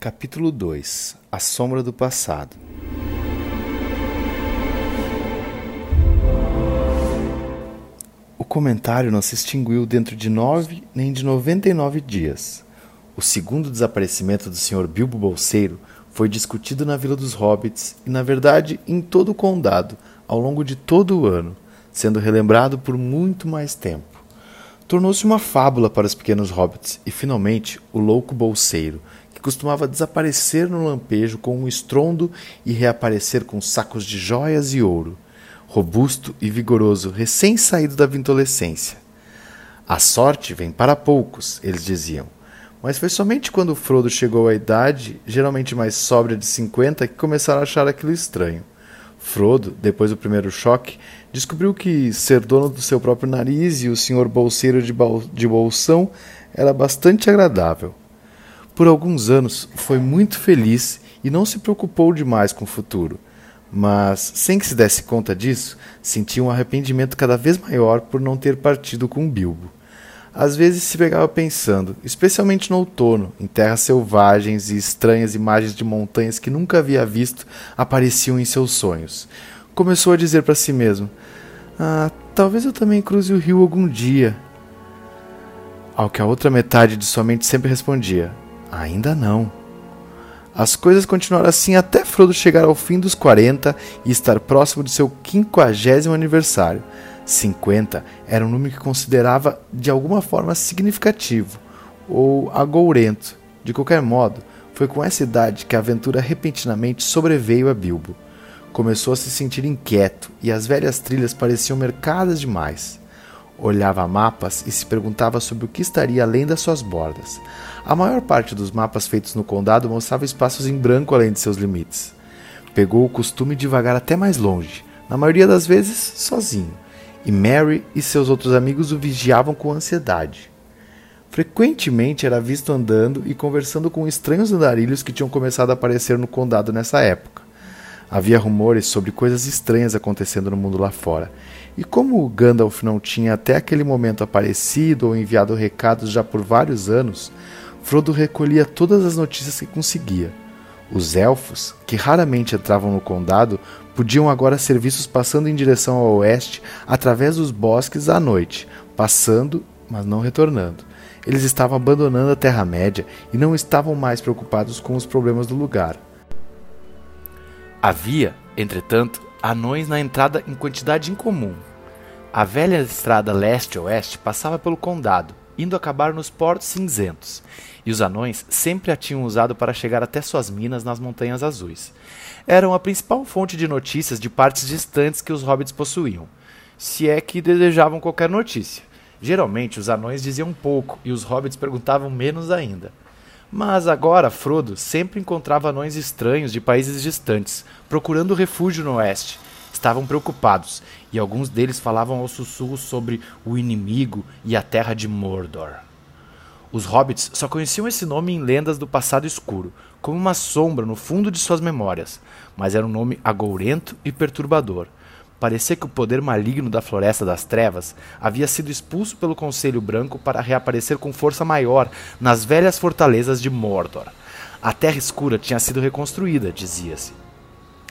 Capítulo 2 A Sombra do Passado O comentário não se extinguiu dentro de nove nem de noventa e nove dias. O segundo desaparecimento do Sr. Bilbo Bolseiro foi discutido na Vila dos Hobbits e, na verdade, em todo o condado, ao longo de todo o ano, sendo relembrado por muito mais tempo. Tornou-se uma fábula para os pequenos hobbits e, finalmente, o louco bolseiro, que costumava desaparecer no lampejo com um estrondo e reaparecer com sacos de joias e ouro, robusto e vigoroso, recém-saído da vintolescência. A sorte vem para poucos, eles diziam. Mas foi somente quando Frodo chegou à idade, geralmente mais sóbria de 50, que começaram a achar aquilo estranho. Frodo, depois do primeiro choque, descobriu que ser dono do seu próprio nariz e o senhor bolseiro de, de bolsão era bastante agradável. Por alguns anos foi muito feliz e não se preocupou demais com o futuro, mas, sem que se desse conta disso, sentia um arrependimento cada vez maior por não ter partido com Bilbo. Às vezes se pegava pensando, especialmente no outono, em terras selvagens e estranhas imagens de montanhas que nunca havia visto apareciam em seus sonhos. Começou a dizer para si mesmo: Ah, talvez eu também cruze o rio algum dia. Ao que a outra metade de sua mente sempre respondia: Ainda não. As coisas continuaram assim até Frodo chegar ao fim dos 40 e estar próximo de seu quinquagésimo aniversário. 50 era um número que considerava de alguma forma significativo ou agourento. De qualquer modo, foi com essa idade que a aventura repentinamente sobreveio a Bilbo. Começou a se sentir inquieto e as velhas trilhas pareciam mercadas demais. Olhava mapas e se perguntava sobre o que estaria além das suas bordas. A maior parte dos mapas feitos no condado mostrava espaços em branco além de seus limites. Pegou o costume de vagar até mais longe, na maioria das vezes sozinho, e Mary e seus outros amigos o vigiavam com ansiedade. Frequentemente era visto andando e conversando com estranhos andarilhos que tinham começado a aparecer no condado nessa época. Havia rumores sobre coisas estranhas acontecendo no mundo lá fora, e como Gandalf não tinha até aquele momento aparecido ou enviado recados já por vários anos, Frodo recolhia todas as notícias que conseguia. Os elfos, que raramente entravam no condado, podiam agora ser vistos passando em direção ao oeste através dos bosques à noite, passando, mas não retornando. Eles estavam abandonando a Terra-média e não estavam mais preocupados com os problemas do lugar. Havia, entretanto, anões na entrada em quantidade incomum, a velha estrada leste-oeste passava pelo condado, indo acabar nos portos cinzentos, e os anões sempre a tinham usado para chegar até suas minas nas Montanhas Azuis. Eram a principal fonte de notícias de partes distantes que os hobbits possuíam, se é que desejavam qualquer notícia. Geralmente os anões diziam pouco e os hobbits perguntavam menos ainda. Mas agora Frodo sempre encontrava anões estranhos de países distantes, procurando refúgio no oeste, estavam preocupados e alguns deles falavam aos sussurros sobre o inimigo e a terra de Mordor. Os hobbits só conheciam esse nome em lendas do passado escuro, como uma sombra no fundo de suas memórias, mas era um nome agourento e perturbador. Parecia que o poder maligno da Floresta das Trevas havia sido expulso pelo Conselho Branco para reaparecer com força maior nas velhas fortalezas de Mordor. A Terra Escura tinha sido reconstruída, dizia-se.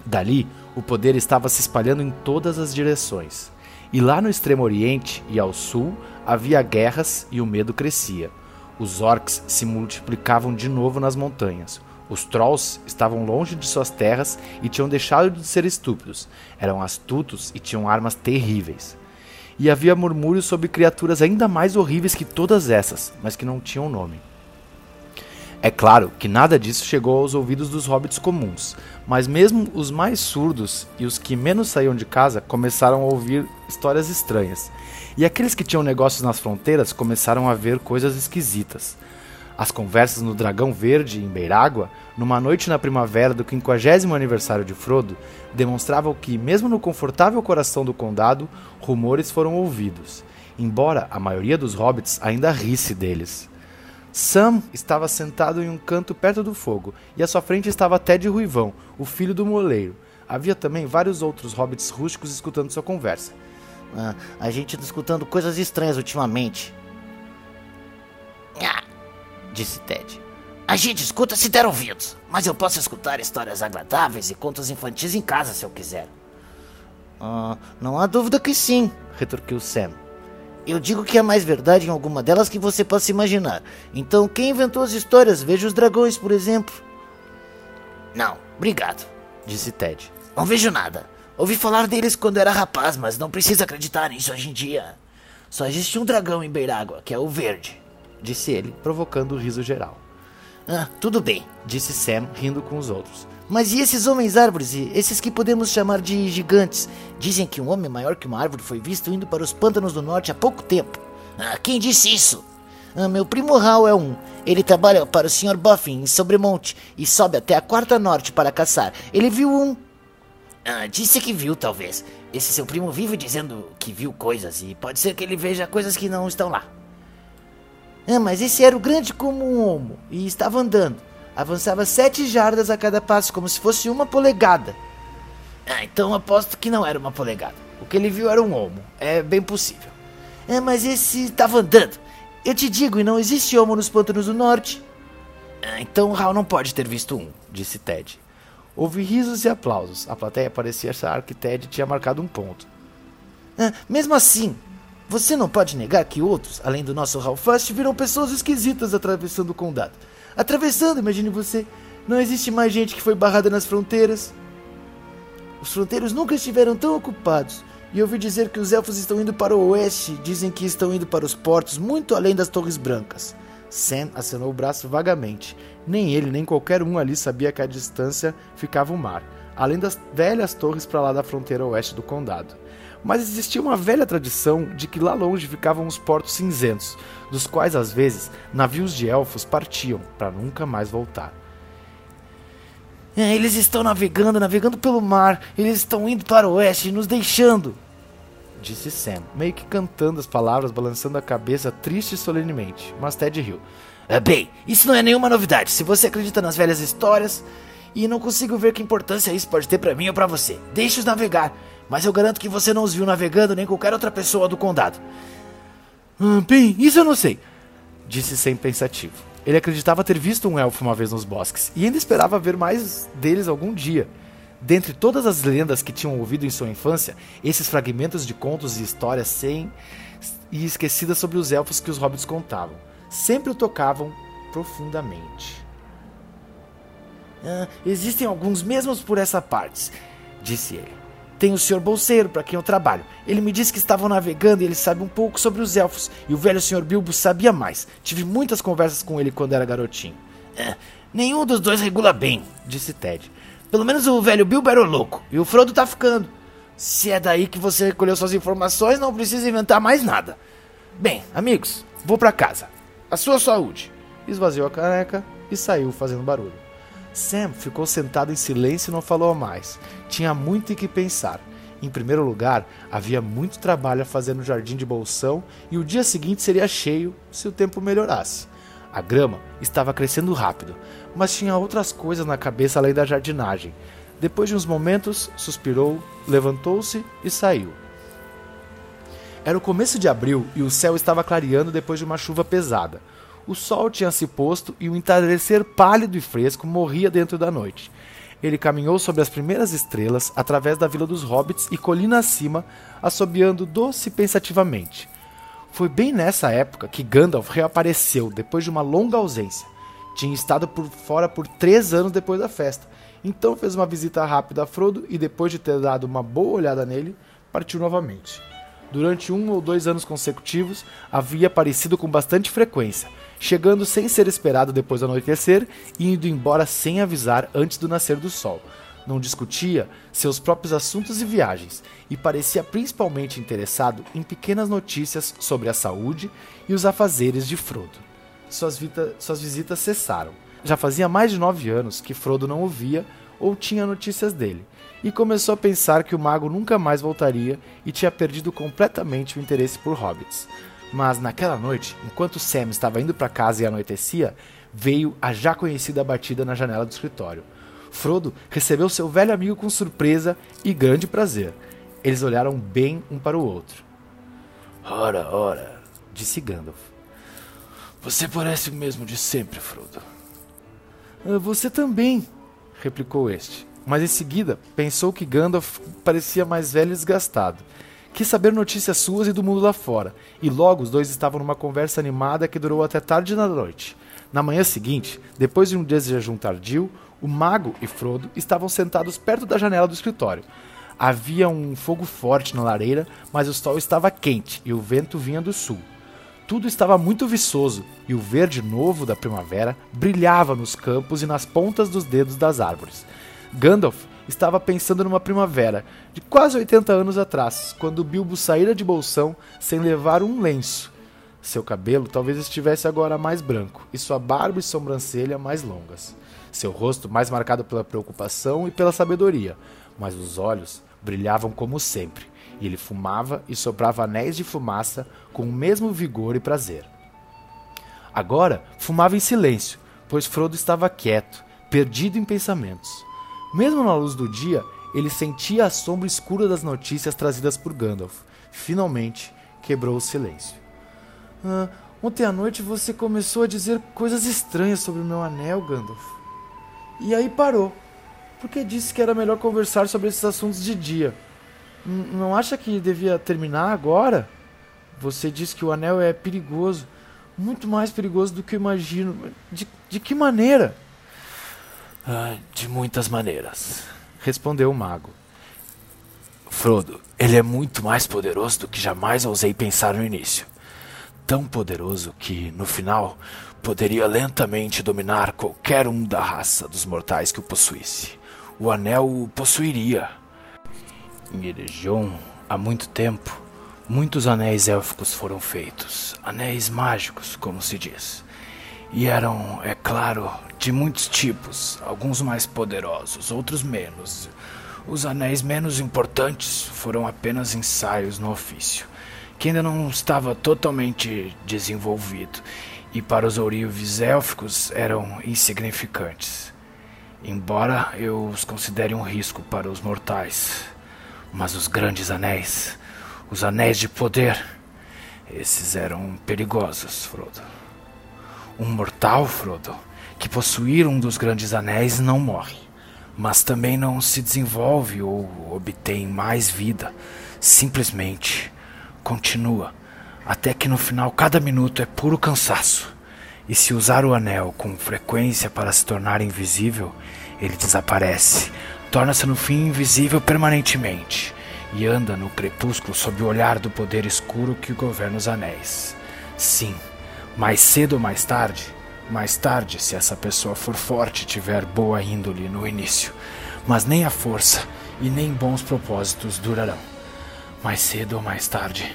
Dali, o poder estava se espalhando em todas as direções. E lá no extremo oriente e ao sul havia guerras e o medo crescia. Os orcs se multiplicavam de novo nas montanhas. Os trolls estavam longe de suas terras e tinham deixado de ser estúpidos. Eram astutos e tinham armas terríveis. E havia murmúrios sobre criaturas ainda mais horríveis que todas essas, mas que não tinham nome. É claro que nada disso chegou aos ouvidos dos hobbits comuns, mas mesmo os mais surdos e os que menos saíam de casa começaram a ouvir histórias estranhas. E aqueles que tinham negócios nas fronteiras começaram a ver coisas esquisitas. As conversas no Dragão Verde, em Beirágua, numa noite na primavera do 50 aniversário de Frodo, demonstravam que, mesmo no confortável coração do condado, rumores foram ouvidos, embora a maioria dos hobbits ainda risse deles. Sam estava sentado em um canto perto do fogo, e à sua frente estava Ted Ruivão, o filho do moleiro. Havia também vários outros hobbits rústicos escutando sua conversa. Ah, a gente está escutando coisas estranhas ultimamente. Ah, disse Ted. A gente escuta se der ouvidos, mas eu posso escutar histórias agradáveis e contos infantis em casa se eu quiser. Ah, não há dúvida que sim, retorquiu Sam. Eu digo que há mais verdade em alguma delas que você possa imaginar. Então, quem inventou as histórias? Veja os dragões, por exemplo. Não, obrigado, disse Ted. Não vejo nada. Ouvi falar deles quando era rapaz, mas não precisa acreditar nisso hoje em dia. Só existe um dragão em Beirágua, que é o verde, disse ele, provocando o riso geral. Ah, tudo bem, disse Sam, rindo com os outros. Mas e esses homens árvores, esses que podemos chamar de gigantes? Dizem que um homem maior que uma árvore foi visto indo para os pântanos do norte há pouco tempo. Ah, quem disse isso? Ah, meu primo Hal é um. Ele trabalha para o Sr. Buffin em Sobremonte e sobe até a quarta norte para caçar. Ele viu um. Ah, disse que viu, talvez. Esse seu primo vive dizendo que viu coisas e pode ser que ele veja coisas que não estão lá. Ah, mas esse era o grande como um homo e estava andando. Avançava sete jardas a cada passo, como se fosse uma polegada. Ah, então aposto que não era uma polegada. O que ele viu era um homo. É bem possível. Ah, mas esse estava andando. Eu te digo, e não existe homo nos pântanos do norte. Ah, então Hal não pode ter visto um, disse Ted. Houve risos e aplausos. A plateia parecia achar que Ted tinha marcado um ponto. Ah, mesmo assim, você não pode negar que outros, além do nosso Ralph viram pessoas esquisitas atravessando o condado. Atravessando, imagine você. Não existe mais gente que foi barrada nas fronteiras. Os fronteiros nunca estiveram tão ocupados. E ouvi dizer que os elfos estão indo para o oeste. Dizem que estão indo para os portos, muito além das Torres Brancas. Sam acenou o braço vagamente. Nem ele, nem qualquer um ali sabia que à distância ficava o mar, além das velhas torres para lá da fronteira oeste do condado mas existia uma velha tradição de que lá longe ficavam os portos cinzentos, dos quais às vezes navios de elfos partiam para nunca mais voltar. É, eles estão navegando, navegando pelo mar, eles estão indo para o oeste, nos deixando, disse Sam, meio que cantando as palavras, balançando a cabeça triste e solenemente. Mas Ted riu. É, bem, isso não é nenhuma novidade. Se você acredita nas velhas histórias, e não consigo ver que importância isso pode ter para mim ou para você. Deixe-os navegar, mas eu garanto que você não os viu navegando nem qualquer outra pessoa do condado. Hum, bem, isso eu não sei, disse sem pensativo. Ele acreditava ter visto um elfo uma vez nos bosques e ainda esperava ver mais deles algum dia. Dentre todas as lendas que tinham ouvido em sua infância, esses fragmentos de contos e histórias sem e esquecidas sobre os elfos que os hobbits contavam, sempre o tocavam profundamente. Ah, existem alguns mesmos por essa parte, disse ele. Tem o Sr. Bolseiro, para quem eu trabalho. Ele me disse que estavam navegando e ele sabe um pouco sobre os elfos. E o velho Sr. Bilbo sabia mais. Tive muitas conversas com ele quando era garotinho. É, nenhum dos dois regula bem, disse Ted. Pelo menos o velho Bilbo era o louco. E o Frodo tá ficando. Se é daí que você recolheu suas informações, não precisa inventar mais nada. Bem, amigos, vou para casa. A sua saúde. Esvaziou a caneca e saiu fazendo barulho. Sam ficou sentado em silêncio e não falou mais. Tinha muito em que pensar. Em primeiro lugar, havia muito trabalho a fazer no jardim de Bolsão e o dia seguinte seria cheio se o tempo melhorasse. A grama estava crescendo rápido, mas tinha outras coisas na cabeça além da jardinagem. Depois de uns momentos, suspirou, levantou-se e saiu. Era o começo de abril e o céu estava clareando depois de uma chuva pesada. O sol tinha se posto e o entardecer pálido e fresco morria dentro da noite. Ele caminhou sobre as primeiras estrelas, através da vila dos hobbits e colina acima, assobiando doce e pensativamente. Foi bem nessa época que Gandalf reapareceu depois de uma longa ausência. Tinha estado por fora por três anos depois da festa, então fez uma visita rápida a Frodo e, depois de ter dado uma boa olhada nele, partiu novamente. Durante um ou dois anos consecutivos, havia aparecido com bastante frequência, chegando sem ser esperado depois do anoitecer e indo embora sem avisar antes do nascer do sol. Não discutia seus próprios assuntos e viagens e parecia principalmente interessado em pequenas notícias sobre a saúde e os afazeres de Frodo. Suas, suas visitas cessaram. Já fazia mais de nove anos que Frodo não ouvia ou tinha notícias dele, e começou a pensar que o mago nunca mais voltaria e tinha perdido completamente o interesse por hobbits. Mas naquela noite, enquanto Sam estava indo para casa e anoitecia, veio a já conhecida batida na janela do escritório. Frodo recebeu seu velho amigo com surpresa e grande prazer. Eles olharam bem um para o outro. Ora, ora, disse Gandalf. Você parece o mesmo de sempre, Frodo. Ah, você também, replicou este. Mas em seguida pensou que Gandalf parecia mais velho e desgastado. Quis saber notícias suas e do mundo lá fora, e logo os dois estavam numa conversa animada que durou até tarde da noite. Na manhã seguinte, depois de um dia de jejum tardio, o mago e Frodo estavam sentados perto da janela do escritório. Havia um fogo forte na lareira, mas o sol estava quente e o vento vinha do sul. Tudo estava muito viçoso e o verde novo da primavera brilhava nos campos e nas pontas dos dedos das árvores. Gandalf estava pensando numa primavera de quase 80 anos atrás, quando Bilbo saíra de Bolsão sem levar um lenço. Seu cabelo talvez estivesse agora mais branco e sua barba e sobrancelha mais longas. Seu rosto mais marcado pela preocupação e pela sabedoria, mas os olhos brilhavam como sempre, e ele fumava e soprava anéis de fumaça com o mesmo vigor e prazer. Agora fumava em silêncio, pois Frodo estava quieto, perdido em pensamentos. Mesmo na luz do dia, ele sentia a sombra escura das notícias trazidas por Gandalf. Finalmente, quebrou o silêncio. Ah, ontem à noite você começou a dizer coisas estranhas sobre o meu anel, Gandalf. E aí parou, porque disse que era melhor conversar sobre esses assuntos de dia. N não acha que devia terminar agora? Você disse que o anel é perigoso, muito mais perigoso do que eu imagino. De, de que maneira? Ah, de muitas maneiras, respondeu o mago. Frodo, ele é muito mais poderoso do que jamais ousei pensar no início. Tão poderoso que, no final, poderia lentamente dominar qualquer um da raça dos mortais que o possuísse. O anel o possuiria. Em Eregion, há muito tempo, muitos anéis élficos foram feitos, anéis mágicos, como se diz. E eram, é claro, de muitos tipos, alguns mais poderosos, outros menos. Os anéis menos importantes foram apenas ensaios no ofício, que ainda não estava totalmente desenvolvido, e para os ourives élficos eram insignificantes. Embora eu os considere um risco para os mortais, mas os grandes anéis, os anéis de poder, esses eram perigosos, Frodo. Um mortal, Frodo, que possuir um dos grandes anéis não morre, mas também não se desenvolve ou obtém mais vida. Simplesmente continua, até que no final cada minuto é puro cansaço. E se usar o anel com frequência para se tornar invisível, ele desaparece, torna-se no fim invisível permanentemente e anda no crepúsculo sob o olhar do poder escuro que governa os anéis. Sim, mais cedo ou mais tarde, mais tarde, se essa pessoa for forte e tiver boa índole no início, mas nem a força e nem bons propósitos durarão. Mais cedo ou mais tarde,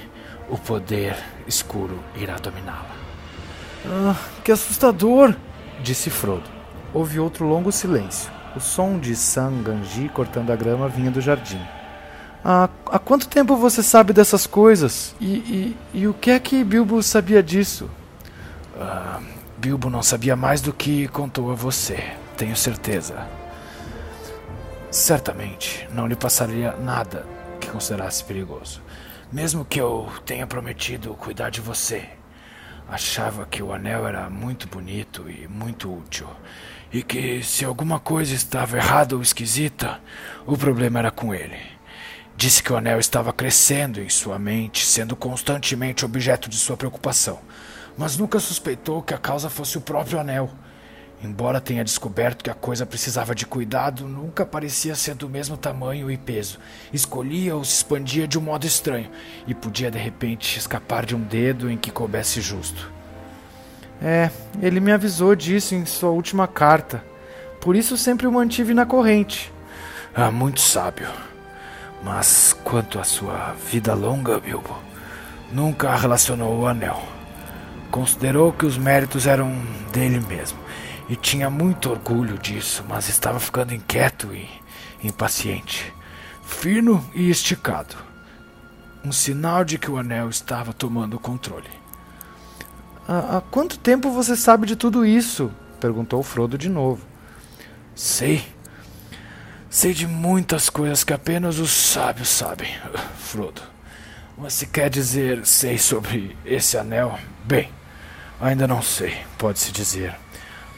o poder escuro irá dominá-la. Ah, que assustador! disse Frodo. Houve outro longo silêncio. O som de Sam Ganji cortando a grama vinha do jardim. Ah, há quanto tempo você sabe dessas coisas? E, e, e o que é que Bilbo sabia disso? Ah, Bilbo não sabia mais do que contou a você, tenho certeza. Certamente não lhe passaria nada que considerasse perigoso. Mesmo que eu tenha prometido cuidar de você, achava que o anel era muito bonito e muito útil. E que se alguma coisa estava errada ou esquisita, o problema era com ele. Disse que o anel estava crescendo em sua mente, sendo constantemente objeto de sua preocupação mas nunca suspeitou que a causa fosse o próprio anel. Embora tenha descoberto que a coisa precisava de cuidado, nunca parecia ser do mesmo tamanho e peso. Escolhia ou se expandia de um modo estranho, e podia de repente escapar de um dedo em que coubesse justo. É, ele me avisou disso em sua última carta. Por isso sempre o mantive na corrente. Ah, muito sábio. Mas quanto à sua vida longa, Bilbo, nunca relacionou o anel. Considerou que os méritos eram dele mesmo e tinha muito orgulho disso, mas estava ficando inquieto e impaciente, fino e esticado. Um sinal de que o anel estava tomando o controle. Há, há quanto tempo você sabe de tudo isso? perguntou Frodo de novo. Sei. Sei de muitas coisas que apenas os sábios sabem, Frodo. Mas se quer dizer sei sobre esse anel, bem, Ainda não sei, pode-se dizer.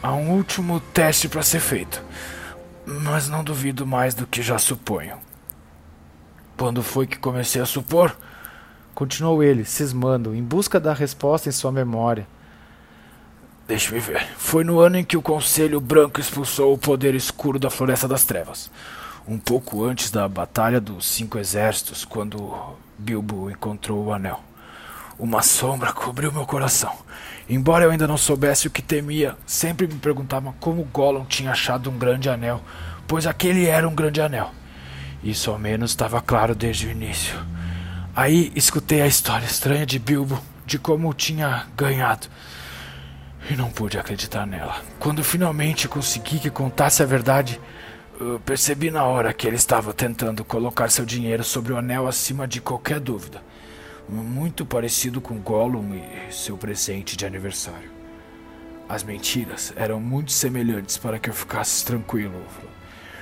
Há um último teste para ser feito, mas não duvido mais do que já suponho. Quando foi que comecei a supor? Continuou ele, cismando, em busca da resposta em sua memória. Deixe-me ver. Foi no ano em que o Conselho Branco expulsou o poder escuro da Floresta das Trevas. Um pouco antes da Batalha dos Cinco Exércitos, quando Bilbo encontrou o Anel. Uma sombra cobriu meu coração. Embora eu ainda não soubesse o que temia, sempre me perguntava como Gollum tinha achado um grande anel, pois aquele era um grande anel. Isso ao menos estava claro desde o início. Aí escutei a história estranha de Bilbo, de como tinha ganhado. E não pude acreditar nela. Quando finalmente consegui que contasse a verdade, percebi na hora que ele estava tentando colocar seu dinheiro sobre o anel acima de qualquer dúvida. Muito parecido com Gollum e seu presente de aniversário. As mentiras eram muito semelhantes para que eu ficasse tranquilo,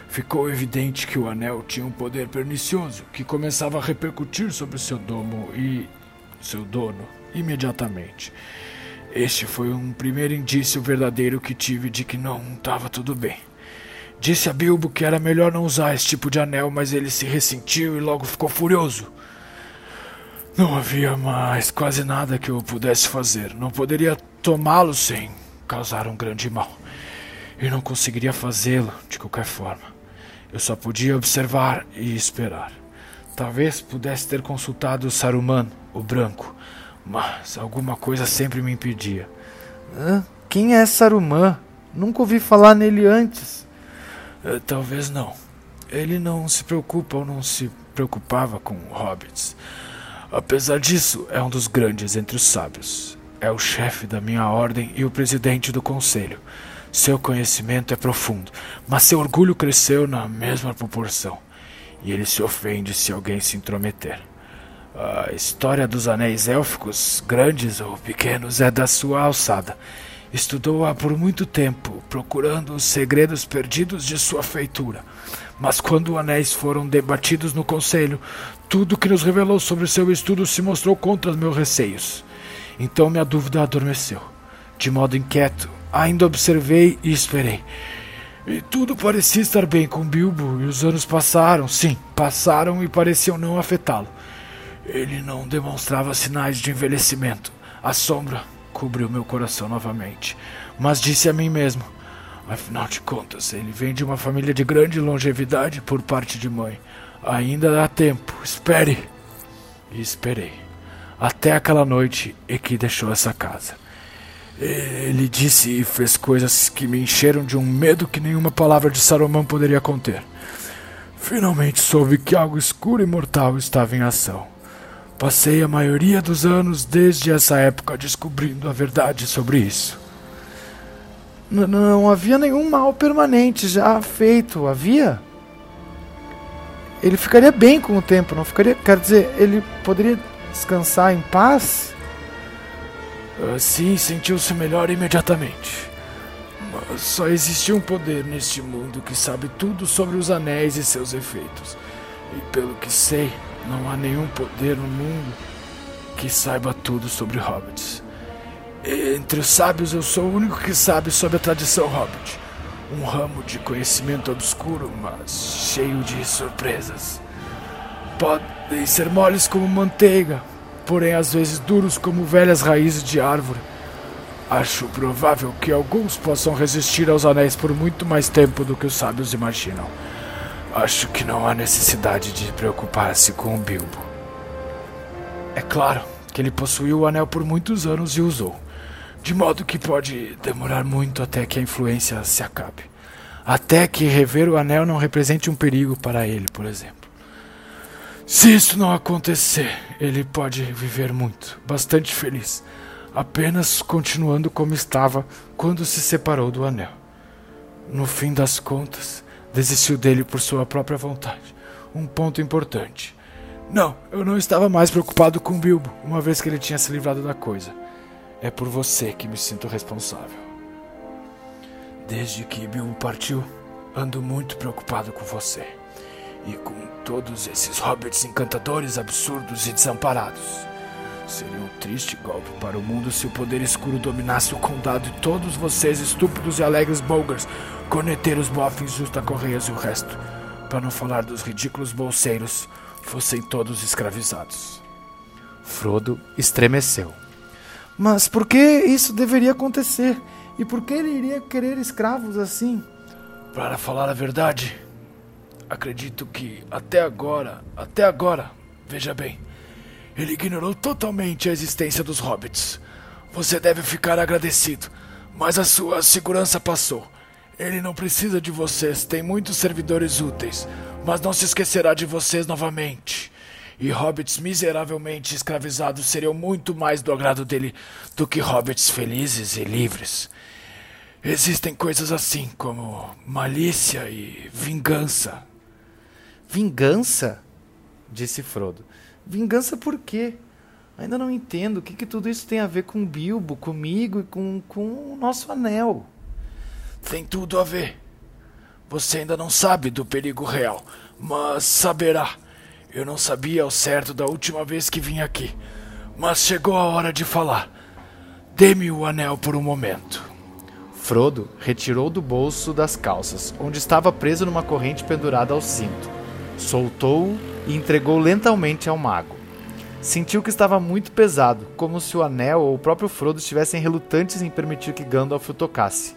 ficou evidente que o anel tinha um poder pernicioso que começava a repercutir sobre seu domo e seu dono imediatamente. Este foi um primeiro indício verdadeiro que tive de que não estava tudo bem. Disse a Bilbo que era melhor não usar esse tipo de anel, mas ele se ressentiu e logo ficou furioso. Não havia mais quase nada que eu pudesse fazer. Não poderia tomá-lo sem causar um grande mal. E não conseguiria fazê-lo de qualquer forma. Eu só podia observar e esperar. Talvez pudesse ter consultado Saruman, o branco, mas alguma coisa sempre me impedia. Ah, quem é Saruman? Nunca ouvi falar nele antes. Uh, talvez não. Ele não se preocupa ou não se preocupava com hobbits. Apesar disso, é um dos grandes entre os sábios. É o chefe da minha ordem e o presidente do conselho. Seu conhecimento é profundo, mas seu orgulho cresceu na mesma proporção, e ele se ofende se alguém se intrometer. A história dos anéis élficos, grandes ou pequenos, é da sua alçada. Estudou-a por muito tempo, procurando os segredos perdidos de sua feitura. Mas quando os anéis foram debatidos no conselho, tudo que nos revelou sobre seu estudo se mostrou contra os meus receios. Então minha dúvida adormeceu. De modo inquieto, Ainda observei e esperei. E tudo parecia estar bem com Bilbo, e os anos passaram, sim, passaram e pareciam não afetá-lo. Ele não demonstrava sinais de envelhecimento. A sombra cobriu meu coração novamente. Mas disse a mim mesmo: afinal de contas, ele vem de uma família de grande longevidade por parte de mãe. Ainda dá tempo, espere. E esperei. Até aquela noite em que deixou essa casa. Ele disse e fez coisas que me encheram de um medo que nenhuma palavra de Saruman poderia conter. Finalmente soube que algo escuro e mortal estava em ação. Passei a maioria dos anos desde essa época descobrindo a verdade sobre isso. N não havia nenhum mal permanente já feito, havia? Ele ficaria bem com o tempo, não ficaria? Quer dizer, ele poderia descansar em paz? Assim sentiu-se melhor imediatamente. Mas só existe um poder neste mundo que sabe tudo sobre os anéis e seus efeitos. E pelo que sei, não há nenhum poder no mundo que saiba tudo sobre hobbits. Entre os sábios, eu sou o único que sabe sobre a tradição hobbit. Um ramo de conhecimento obscuro, mas cheio de surpresas. Podem ser moles como manteiga, porém às vezes duros como velhas raízes de árvore. Acho provável que alguns possam resistir aos anéis por muito mais tempo do que os sábios imaginam. Acho que não há necessidade de preocupar-se com o Bilbo. É claro que ele possuiu o anel por muitos anos e usou, de modo que pode demorar muito até que a influência se acabe. Até que rever o anel não represente um perigo para ele, por exemplo. Se isso não acontecer, ele pode viver muito, bastante feliz, apenas continuando como estava quando se separou do anel. No fim das contas, desistiu dele por sua própria vontade. Um ponto importante. Não, eu não estava mais preocupado com Bilbo, uma vez que ele tinha se livrado da coisa. É por você que me sinto responsável. Desde que Bilbo partiu, ando muito preocupado com você. E com todos esses hobbits encantadores, absurdos e desamparados. Seria um triste golpe para o mundo se o poder escuro dominasse o condado e todos vocês, estúpidos e alegres bolgars, corneteiros, bofins, justa-correias e o resto, para não falar dos ridículos bolseiros, fossem todos escravizados. Frodo estremeceu. Mas por que isso deveria acontecer? E por que ele iria querer escravos assim? Para falar a verdade, acredito que até agora, até agora, veja bem, ele ignorou totalmente a existência dos hobbits. Você deve ficar agradecido, mas a sua segurança passou. Ele não precisa de vocês, tem muitos servidores úteis, mas não se esquecerá de vocês novamente. E hobbits miseravelmente escravizados seriam muito mais do agrado dele do que hobbits felizes e livres. Existem coisas assim como malícia e vingança. Vingança? disse Frodo. Vingança por quê? Ainda não entendo o que, que tudo isso tem a ver com Bilbo, comigo e com, com o nosso anel. Tem tudo a ver. Você ainda não sabe do perigo real, mas saberá. Eu não sabia ao certo da última vez que vim aqui, mas chegou a hora de falar. Dê-me o anel por um momento. Frodo retirou do bolso das calças, onde estava preso numa corrente pendurada ao cinto. Soltou-o e entregou lentamente ao mago. Sentiu que estava muito pesado, como se o anel ou o próprio Frodo estivessem relutantes em permitir que Gandalf o tocasse.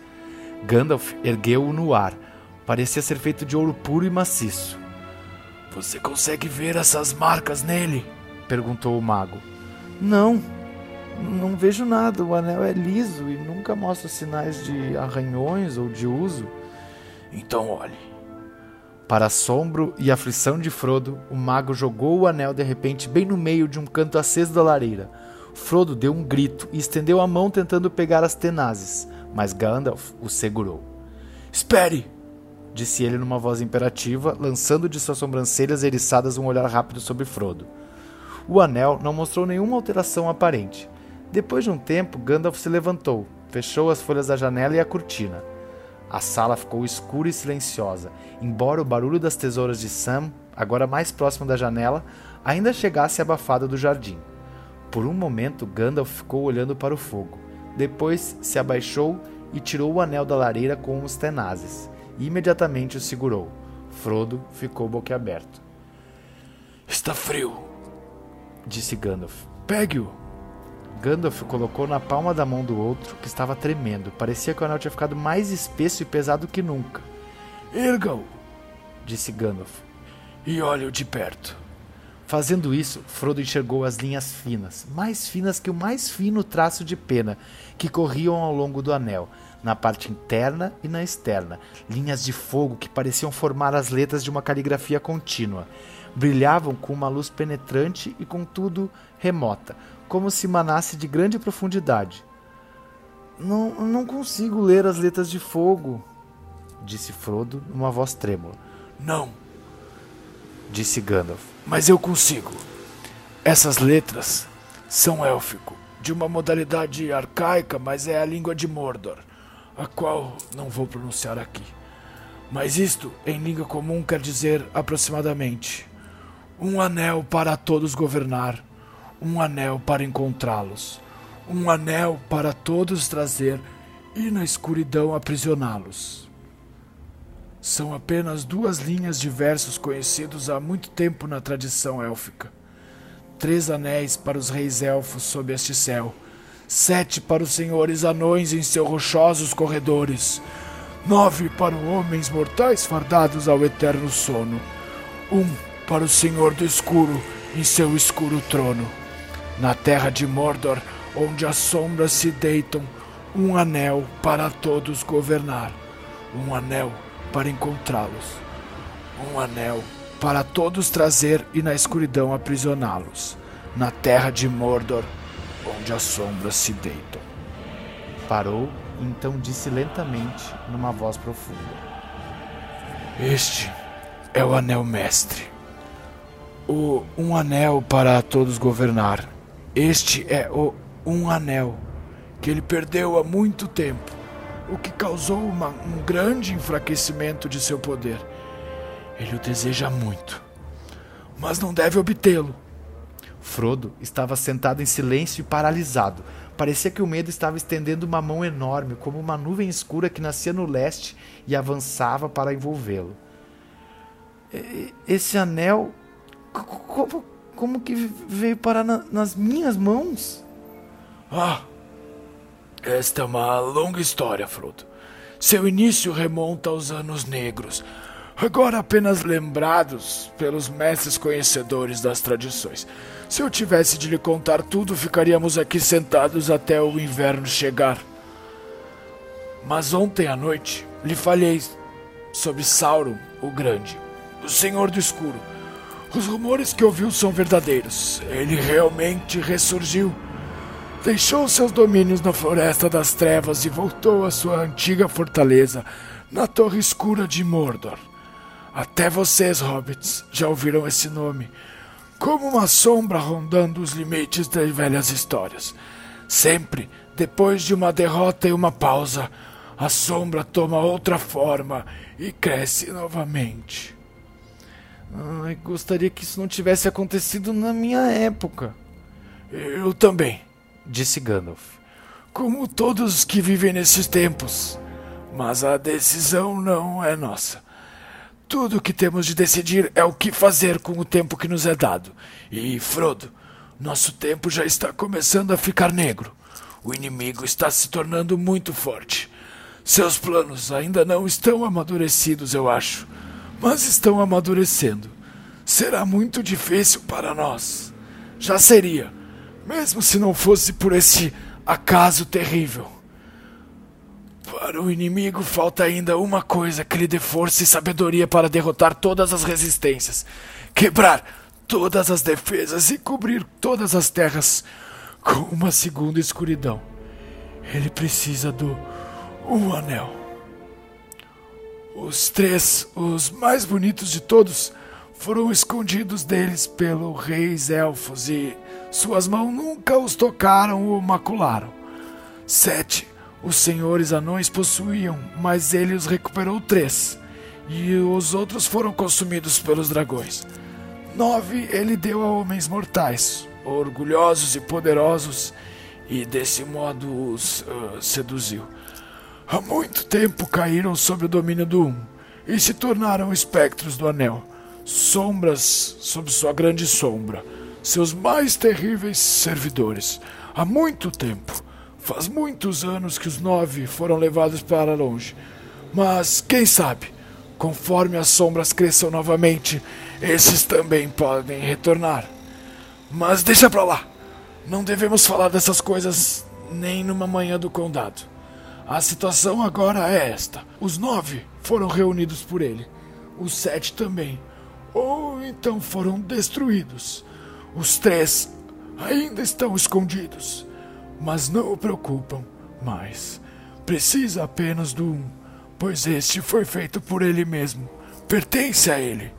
Gandalf ergueu-o no ar. Parecia ser feito de ouro puro e maciço. Você consegue ver essas marcas nele? perguntou o mago. Não, não vejo nada. O anel é liso e nunca mostra sinais de arranhões ou de uso. Então olhe. Para assombro e aflição de Frodo, o mago jogou o anel de repente bem no meio de um canto aceso da lareira. Frodo deu um grito e estendeu a mão tentando pegar as tenazes, mas Gandalf o segurou. Espere! Disse ele numa voz imperativa, lançando de suas sobrancelhas eriçadas um olhar rápido sobre Frodo. O anel não mostrou nenhuma alteração aparente. Depois de um tempo, Gandalf se levantou, fechou as folhas da janela e a cortina. A sala ficou escura e silenciosa, embora o barulho das tesouras de Sam, agora mais próximo da janela, ainda chegasse abafado do jardim. Por um momento, Gandalf ficou olhando para o fogo. Depois se abaixou e tirou o anel da lareira com os tenazes. E imediatamente o segurou. Frodo ficou boquiaberto. Está frio, disse Gandalf. Pegue-o. Gandalf colocou na palma da mão do outro, que estava tremendo. Parecia que o anel tinha ficado mais espesso e pesado que nunca. Erga-o, disse Gandalf. E olhe-o de perto. Fazendo isso, Frodo enxergou as linhas finas, mais finas que o mais fino traço de pena, que corriam ao longo do anel, na parte interna e na externa, linhas de fogo que pareciam formar as letras de uma caligrafia contínua. Brilhavam com uma luz penetrante e, contudo, remota, como se manasse de grande profundidade. Não, não consigo ler as letras de fogo, disse Frodo numa voz trêmula. Não, disse Gandalf. Mas eu consigo. Essas letras são élfico, de uma modalidade arcaica, mas é a língua de Mordor, a qual não vou pronunciar aqui. Mas isto, em língua comum, quer dizer aproximadamente um anel para todos governar, um anel para encontrá-los, um anel para todos trazer e na escuridão aprisioná-los. São apenas duas linhas de versos conhecidos há muito tempo na tradição élfica. Três anéis para os reis elfos sob este céu, sete para os senhores anões em seus rochosos corredores, nove para os homens mortais fardados ao eterno sono, um para o Senhor do Escuro em seu escuro trono. Na terra de Mordor, onde as sombras se deitam, um anel para todos governar, um anel para encontrá-los. Um anel para todos trazer e na escuridão aprisioná-los. Na terra de Mordor, onde as sombras se deitam. Parou então disse lentamente, numa voz profunda: Este é o anel mestre. O um anel para todos governar. Este é o um anel que ele perdeu há muito tempo o que causou uma, um grande enfraquecimento de seu poder. Ele o deseja muito, mas não deve obtê-lo. Frodo estava sentado em silêncio e paralisado. Parecia que o medo estava estendendo uma mão enorme, como uma nuvem escura que nascia no leste e avançava para envolvê-lo. Esse anel. Como, como que veio parar na, nas minhas mãos? Ah! Esta é uma longa história, Frodo. Seu início remonta aos anos negros, agora apenas lembrados pelos mestres conhecedores das tradições. Se eu tivesse de lhe contar tudo, ficaríamos aqui sentados até o inverno chegar. Mas ontem à noite lhe falei sobre Sauron o Grande, o Senhor do Escuro. Os rumores que ouviu são verdadeiros. Ele realmente ressurgiu. Deixou seus domínios na Floresta das Trevas e voltou à sua antiga fortaleza, na Torre Escura de Mordor. Até vocês, hobbits, já ouviram esse nome, como uma sombra rondando os limites das velhas histórias. Sempre, depois de uma derrota e uma pausa, a sombra toma outra forma e cresce novamente. Ai, gostaria que isso não tivesse acontecido na minha época. Eu também, disse Gandalf. Como todos que vivem nesses tempos. Mas a decisão não é nossa. Tudo o que temos de decidir é o que fazer com o tempo que nos é dado. E, Frodo, nosso tempo já está começando a ficar negro. O inimigo está se tornando muito forte. Seus planos ainda não estão amadurecidos, eu acho mas estão amadurecendo. Será muito difícil para nós. Já seria, mesmo se não fosse por esse acaso terrível. Para o inimigo falta ainda uma coisa que lhe dê força e sabedoria para derrotar todas as resistências, quebrar todas as defesas e cobrir todas as terras com uma segunda escuridão. Ele precisa do um anel. Os três, os mais bonitos de todos, foram escondidos deles pelo reis elfos e suas mãos nunca os tocaram ou macularam. Sete, os senhores anões possuíam, mas ele os recuperou três, e os outros foram consumidos pelos dragões. Nove, ele deu a homens mortais, orgulhosos e poderosos, e desse modo os uh, seduziu. Há muito tempo caíram sob o domínio do Um e se tornaram espectros do Anel, sombras sob sua grande sombra, seus mais terríveis servidores. Há muito tempo, faz muitos anos que os nove foram levados para longe. Mas quem sabe, conforme as sombras cresçam novamente, esses também podem retornar. Mas deixa pra lá. Não devemos falar dessas coisas nem numa manhã do condado. A situação agora é esta: os nove foram reunidos por ele, os sete também, ou então foram destruídos. Os três ainda estão escondidos, mas não o preocupam mais. Precisa apenas do um, pois este foi feito por ele mesmo, pertence a ele,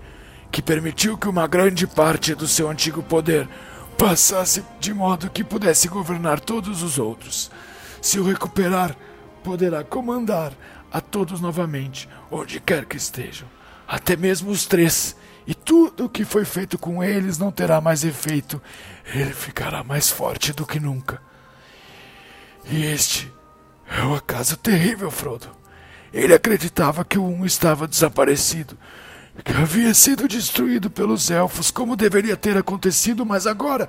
que permitiu que uma grande parte do seu antigo poder passasse de modo que pudesse governar todos os outros. Se o recuperar, poderá comandar a todos novamente, onde quer que estejam, até mesmo os três. E tudo o que foi feito com eles não terá mais efeito. Ele ficará mais forte do que nunca. E este é o acaso terrível, Frodo. Ele acreditava que o Um estava desaparecido, que havia sido destruído pelos elfos, como deveria ter acontecido, mas agora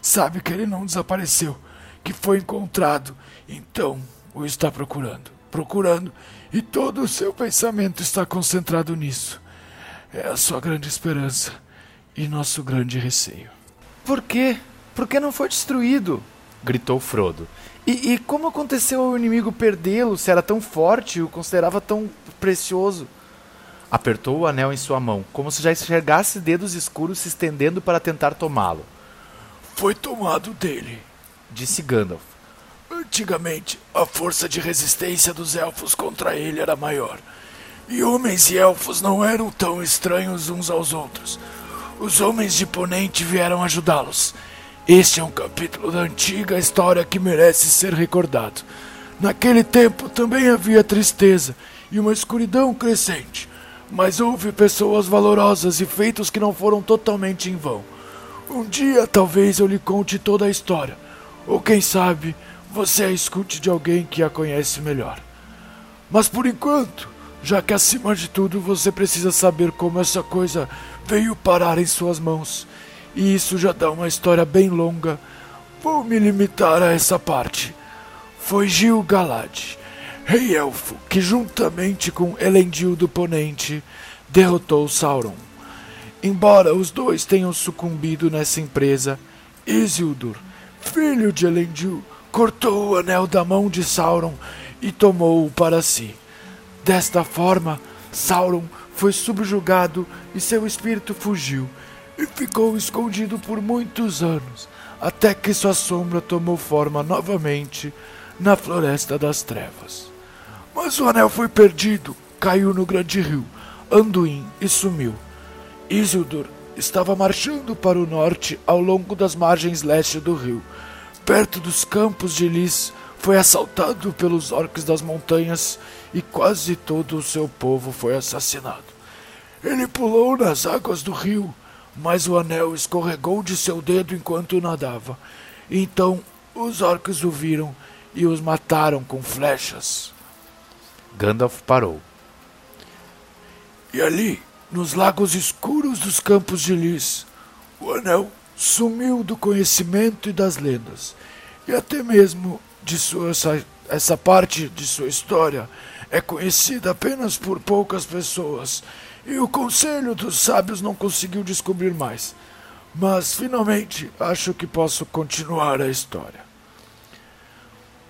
sabe que ele não desapareceu, que foi encontrado. Então o está procurando, procurando, e todo o seu pensamento está concentrado nisso. É a sua grande esperança e nosso grande receio. Por quê? Por que não foi destruído? gritou Frodo. E, e como aconteceu ao inimigo perdê-lo se era tão forte e o considerava tão precioso? Apertou o anel em sua mão, como se já enxergasse dedos escuros se estendendo para tentar tomá-lo. Foi tomado dele, disse Gandalf. Antigamente, a força de resistência dos elfos contra ele era maior. E homens e elfos não eram tão estranhos uns aos outros. Os homens de Ponente vieram ajudá-los. Este é um capítulo da antiga história que merece ser recordado. Naquele tempo também havia tristeza e uma escuridão crescente, mas houve pessoas valorosas e feitos que não foram totalmente em vão. Um dia talvez eu lhe conte toda a história, ou quem sabe você a escute de alguém que a conhece melhor. Mas por enquanto, já que acima de tudo você precisa saber como essa coisa veio parar em suas mãos, e isso já dá uma história bem longa, vou me limitar a essa parte. Foi Gil Galad, rei elfo, que juntamente com Elendil do Ponente derrotou Sauron. Embora os dois tenham sucumbido nessa empresa, Isildur, filho de Elendil, cortou o anel da mão de Sauron e tomou-o para si. Desta forma, Sauron foi subjugado e seu espírito fugiu e ficou escondido por muitos anos, até que sua sombra tomou forma novamente na Floresta das Trevas. Mas o anel foi perdido, caiu no grande rio, Anduin e sumiu. Isildur estava marchando para o norte ao longo das margens leste do rio. Perto dos campos de Lis, foi assaltado pelos orcs das montanhas e quase todo o seu povo foi assassinado. Ele pulou nas águas do rio, mas o anel escorregou de seu dedo enquanto nadava. Então os orcs o viram e os mataram com flechas. Gandalf parou. E ali, nos lagos escuros dos campos de Lis, o anel sumiu do conhecimento e das lendas, e até mesmo de sua essa, essa parte de sua história é conhecida apenas por poucas pessoas, e o conselho dos sábios não conseguiu descobrir mais. Mas finalmente acho que posso continuar a história.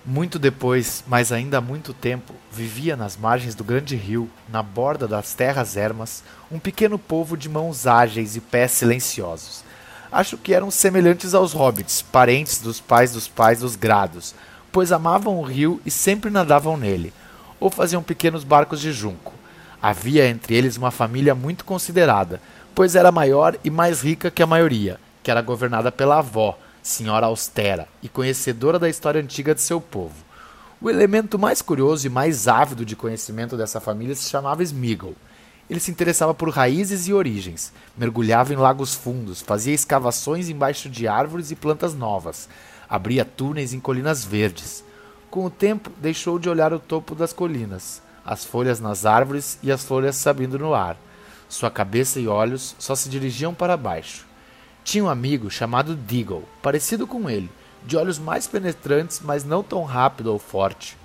Muito depois, mas ainda há muito tempo, vivia nas margens do grande rio, na borda das terras ermas, um pequeno povo de mãos ágeis e pés silenciosos. Acho que eram semelhantes aos hobbits, parentes dos pais dos pais dos grados, pois amavam o rio e sempre nadavam nele, ou faziam pequenos barcos de junco. Havia entre eles uma família muito considerada, pois era maior e mais rica que a maioria, que era governada pela avó, senhora austera e conhecedora da história antiga de seu povo. O elemento mais curioso e mais ávido de conhecimento dessa família se chamava Smeagol. Ele se interessava por raízes e origens, mergulhava em lagos fundos, fazia escavações embaixo de árvores e plantas novas, abria túneis em colinas verdes. Com o tempo, deixou de olhar o topo das colinas, as folhas nas árvores e as folhas subindo no ar. Sua cabeça e olhos só se dirigiam para baixo. Tinha um amigo chamado Deagle, parecido com ele, de olhos mais penetrantes, mas não tão rápido ou forte.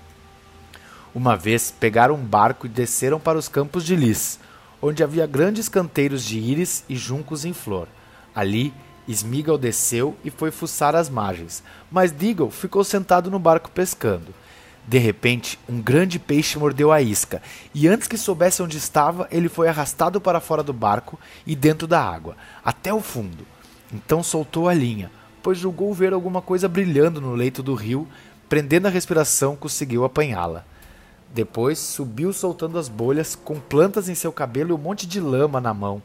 Uma vez pegaram um barco e desceram para os campos de lis, onde havia grandes canteiros de íris e juncos em flor. Ali, Smeagol desceu e foi fuçar as margens, mas Deagle ficou sentado no barco pescando. De repente, um grande peixe mordeu a isca, e antes que soubesse onde estava, ele foi arrastado para fora do barco e dentro da água, até o fundo. Então soltou a linha, pois julgou ver alguma coisa brilhando no leito do rio, prendendo a respiração, conseguiu apanhá-la. Depois subiu soltando as bolhas, com plantas em seu cabelo e um monte de lama na mão.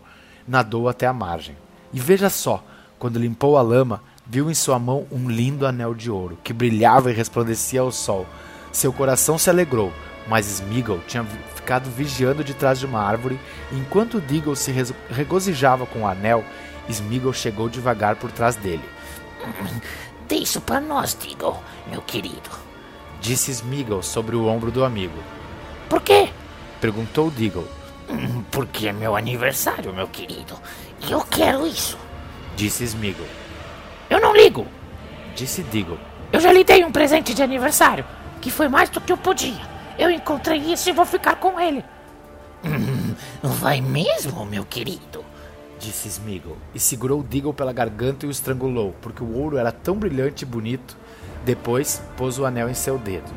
Nadou até a margem. E veja só, quando limpou a lama, viu em sua mão um lindo anel de ouro, que brilhava e resplandecia ao sol. Seu coração se alegrou, mas Smeagol tinha ficado vigiando de trás de uma árvore, e enquanto Deagle se regozijava com o anel, Smeagol chegou devagar por trás dele. Dê isso para nós, Deagle, meu querido. Disse Smeagol sobre o ombro do amigo. Por quê? Perguntou Deagle. Porque é meu aniversário, meu querido. E eu quero isso. Disse Smeagol. Eu não ligo. Disse Deagle. Eu já lhe dei um presente de aniversário, que foi mais do que eu podia. Eu encontrei isso e vou ficar com ele. vai mesmo, meu querido? disse Smeagol, e segurou Deagle pela garganta e o estrangulou, porque o ouro era tão brilhante e bonito. Depois, pôs o anel em seu dedo.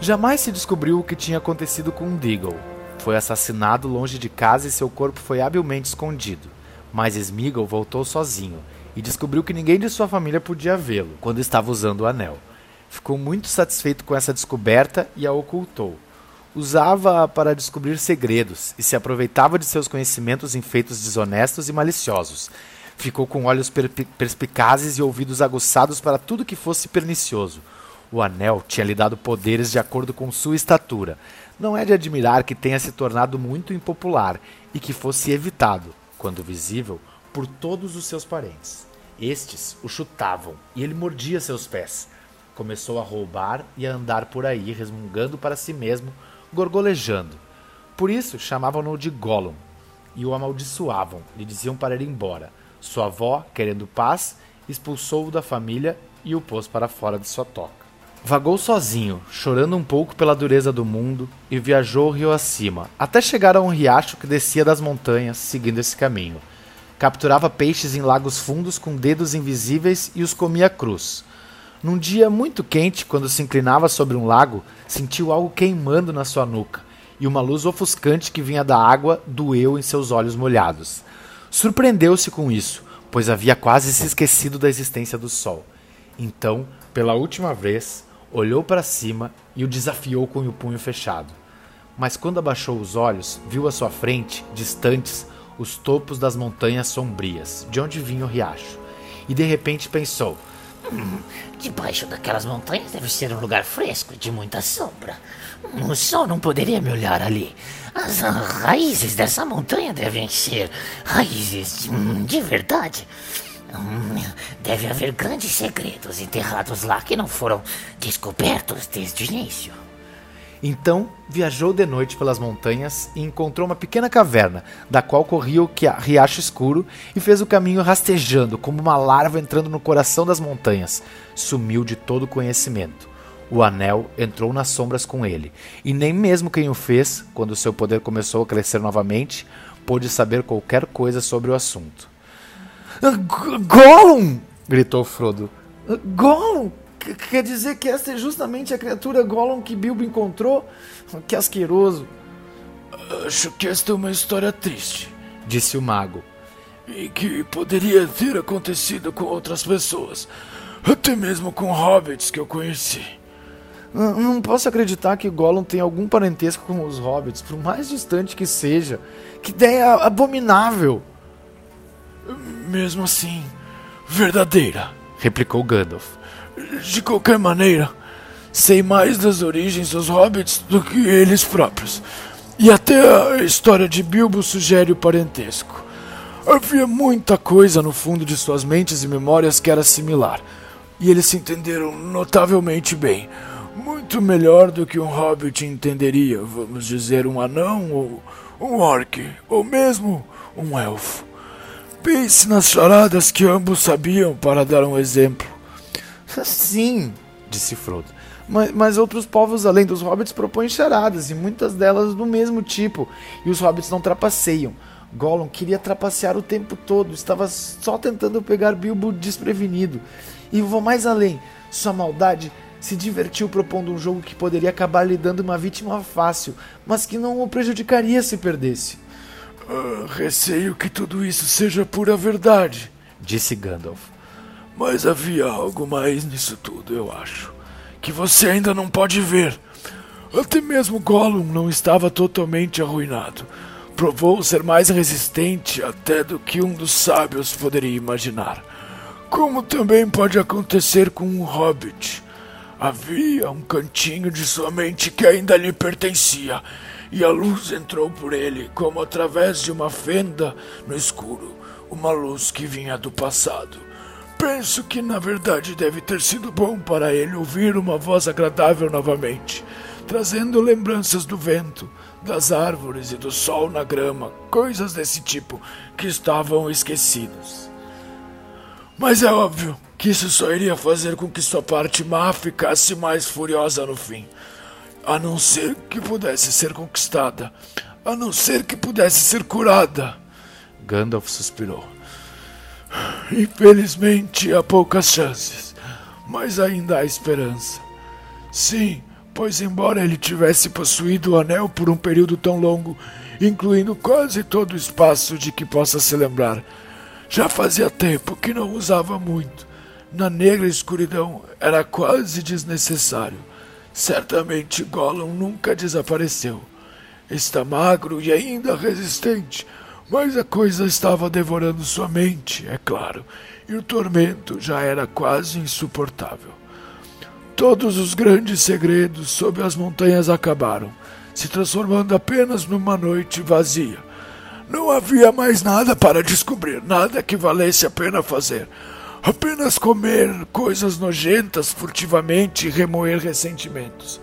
Jamais se descobriu o que tinha acontecido com Deagle. Foi assassinado longe de casa e seu corpo foi habilmente escondido. Mas Smeagol voltou sozinho e descobriu que ninguém de sua família podia vê-lo quando estava usando o anel. Ficou muito satisfeito com essa descoberta e a ocultou usava para descobrir segredos e se aproveitava de seus conhecimentos em feitos desonestos e maliciosos. Ficou com olhos perspicazes e ouvidos aguçados para tudo que fosse pernicioso. O anel tinha lhe dado poderes de acordo com sua estatura. Não é de admirar que tenha se tornado muito impopular e que fosse evitado, quando visível, por todos os seus parentes. Estes o chutavam e ele mordia seus pés. Começou a roubar e a andar por aí, resmungando para si mesmo, gorgolejando. Por isso chamavam-no de Gollum e o amaldiçoavam, lhe diziam para ir embora. Sua avó, querendo paz, expulsou-o da família e o pôs para fora de sua toca. Vagou sozinho, chorando um pouco pela dureza do mundo, e viajou rio acima, até chegar a um riacho que descia das montanhas, seguindo esse caminho. Capturava peixes em lagos fundos com dedos invisíveis e os comia crus. Num dia muito quente, quando se inclinava sobre um lago, sentiu algo queimando na sua nuca, e uma luz ofuscante que vinha da água doeu em seus olhos molhados. Surpreendeu-se com isso, pois havia quase se esquecido da existência do sol. Então, pela última vez, olhou para cima e o desafiou com o punho fechado. Mas quando abaixou os olhos, viu à sua frente, distantes, os topos das montanhas sombrias, de onde vinha o riacho. E de repente pensou: hum, Debaixo daquelas montanhas deve ser um lugar fresco e de muita sombra. O sol não poderia me olhar ali. As raízes dessa montanha devem ser raízes de, hum, de verdade. Hum, deve haver grandes segredos enterrados lá que não foram descobertos desde o início. Então viajou de noite pelas montanhas e encontrou uma pequena caverna, da qual corria o riacho escuro, e fez o caminho rastejando, como uma larva entrando no coração das montanhas. Sumiu de todo conhecimento. O anel entrou nas sombras com ele, e nem mesmo quem o fez, quando seu poder começou a crescer novamente, pôde saber qualquer coisa sobre o assunto. Gollum! gritou Frodo. Gollum! Quer dizer que esta é justamente a criatura Gollum que Bilbo encontrou? Que asqueroso! Acho que esta é uma história triste, disse o mago. E que poderia ter acontecido com outras pessoas, até mesmo com hobbits que eu conheci. Não, não posso acreditar que Gollum tem algum parentesco com os hobbits, por mais distante que seja. Que ideia abominável! Mesmo assim, verdadeira, replicou Gandalf. De qualquer maneira, sei mais das origens dos hobbits do que eles próprios. E até a história de Bilbo sugere o parentesco. Havia muita coisa no fundo de suas mentes e memórias que era similar, e eles se entenderam notavelmente bem. Muito melhor do que um hobbit entenderia, vamos dizer, um anão ou um orc, ou mesmo um elfo. Pense nas charadas que ambos sabiam para dar um exemplo. Sim, disse Frodo. Mas, mas, outros povos, além dos hobbits, propõem charadas, e muitas delas do mesmo tipo, e os hobbits não trapaceiam. Gollum queria trapacear o tempo todo, estava só tentando pegar Bilbo desprevenido. E vou mais além, sua maldade se divertiu propondo um jogo que poderia acabar lhe dando uma vítima fácil, mas que não o prejudicaria se perdesse. Ah, receio que tudo isso seja pura verdade, disse Gandalf. Mas havia algo mais nisso tudo, eu acho, que você ainda não pode ver. Até mesmo Gollum não estava totalmente arruinado. Provou ser mais resistente até do que um dos sábios poderia imaginar. Como também pode acontecer com um hobbit. Havia um cantinho de sua mente que ainda lhe pertencia e a luz entrou por ele como através de uma fenda no escuro, uma luz que vinha do passado. Penso que na verdade deve ter sido bom para ele ouvir uma voz agradável novamente, trazendo lembranças do vento, das árvores e do sol na grama, coisas desse tipo que estavam esquecidas. Mas é óbvio que isso só iria fazer com que sua parte má ficasse mais furiosa no fim. A não ser que pudesse ser conquistada. A não ser que pudesse ser curada. Gandalf suspirou. Infelizmente há poucas chances, mas ainda há esperança. Sim, pois embora ele tivesse possuído o anel por um período tão longo, incluindo quase todo o espaço de que possa se lembrar, já fazia tempo que não usava muito. Na negra escuridão era quase desnecessário. Certamente Gollum nunca desapareceu. Está magro e ainda resistente, mas a coisa estava devorando sua mente, é claro, e o tormento já era quase insuportável. Todos os grandes segredos sob as montanhas acabaram, se transformando apenas numa noite vazia. Não havia mais nada para descobrir, nada que valesse a pena fazer. Apenas comer coisas nojentas furtivamente e remoer ressentimentos.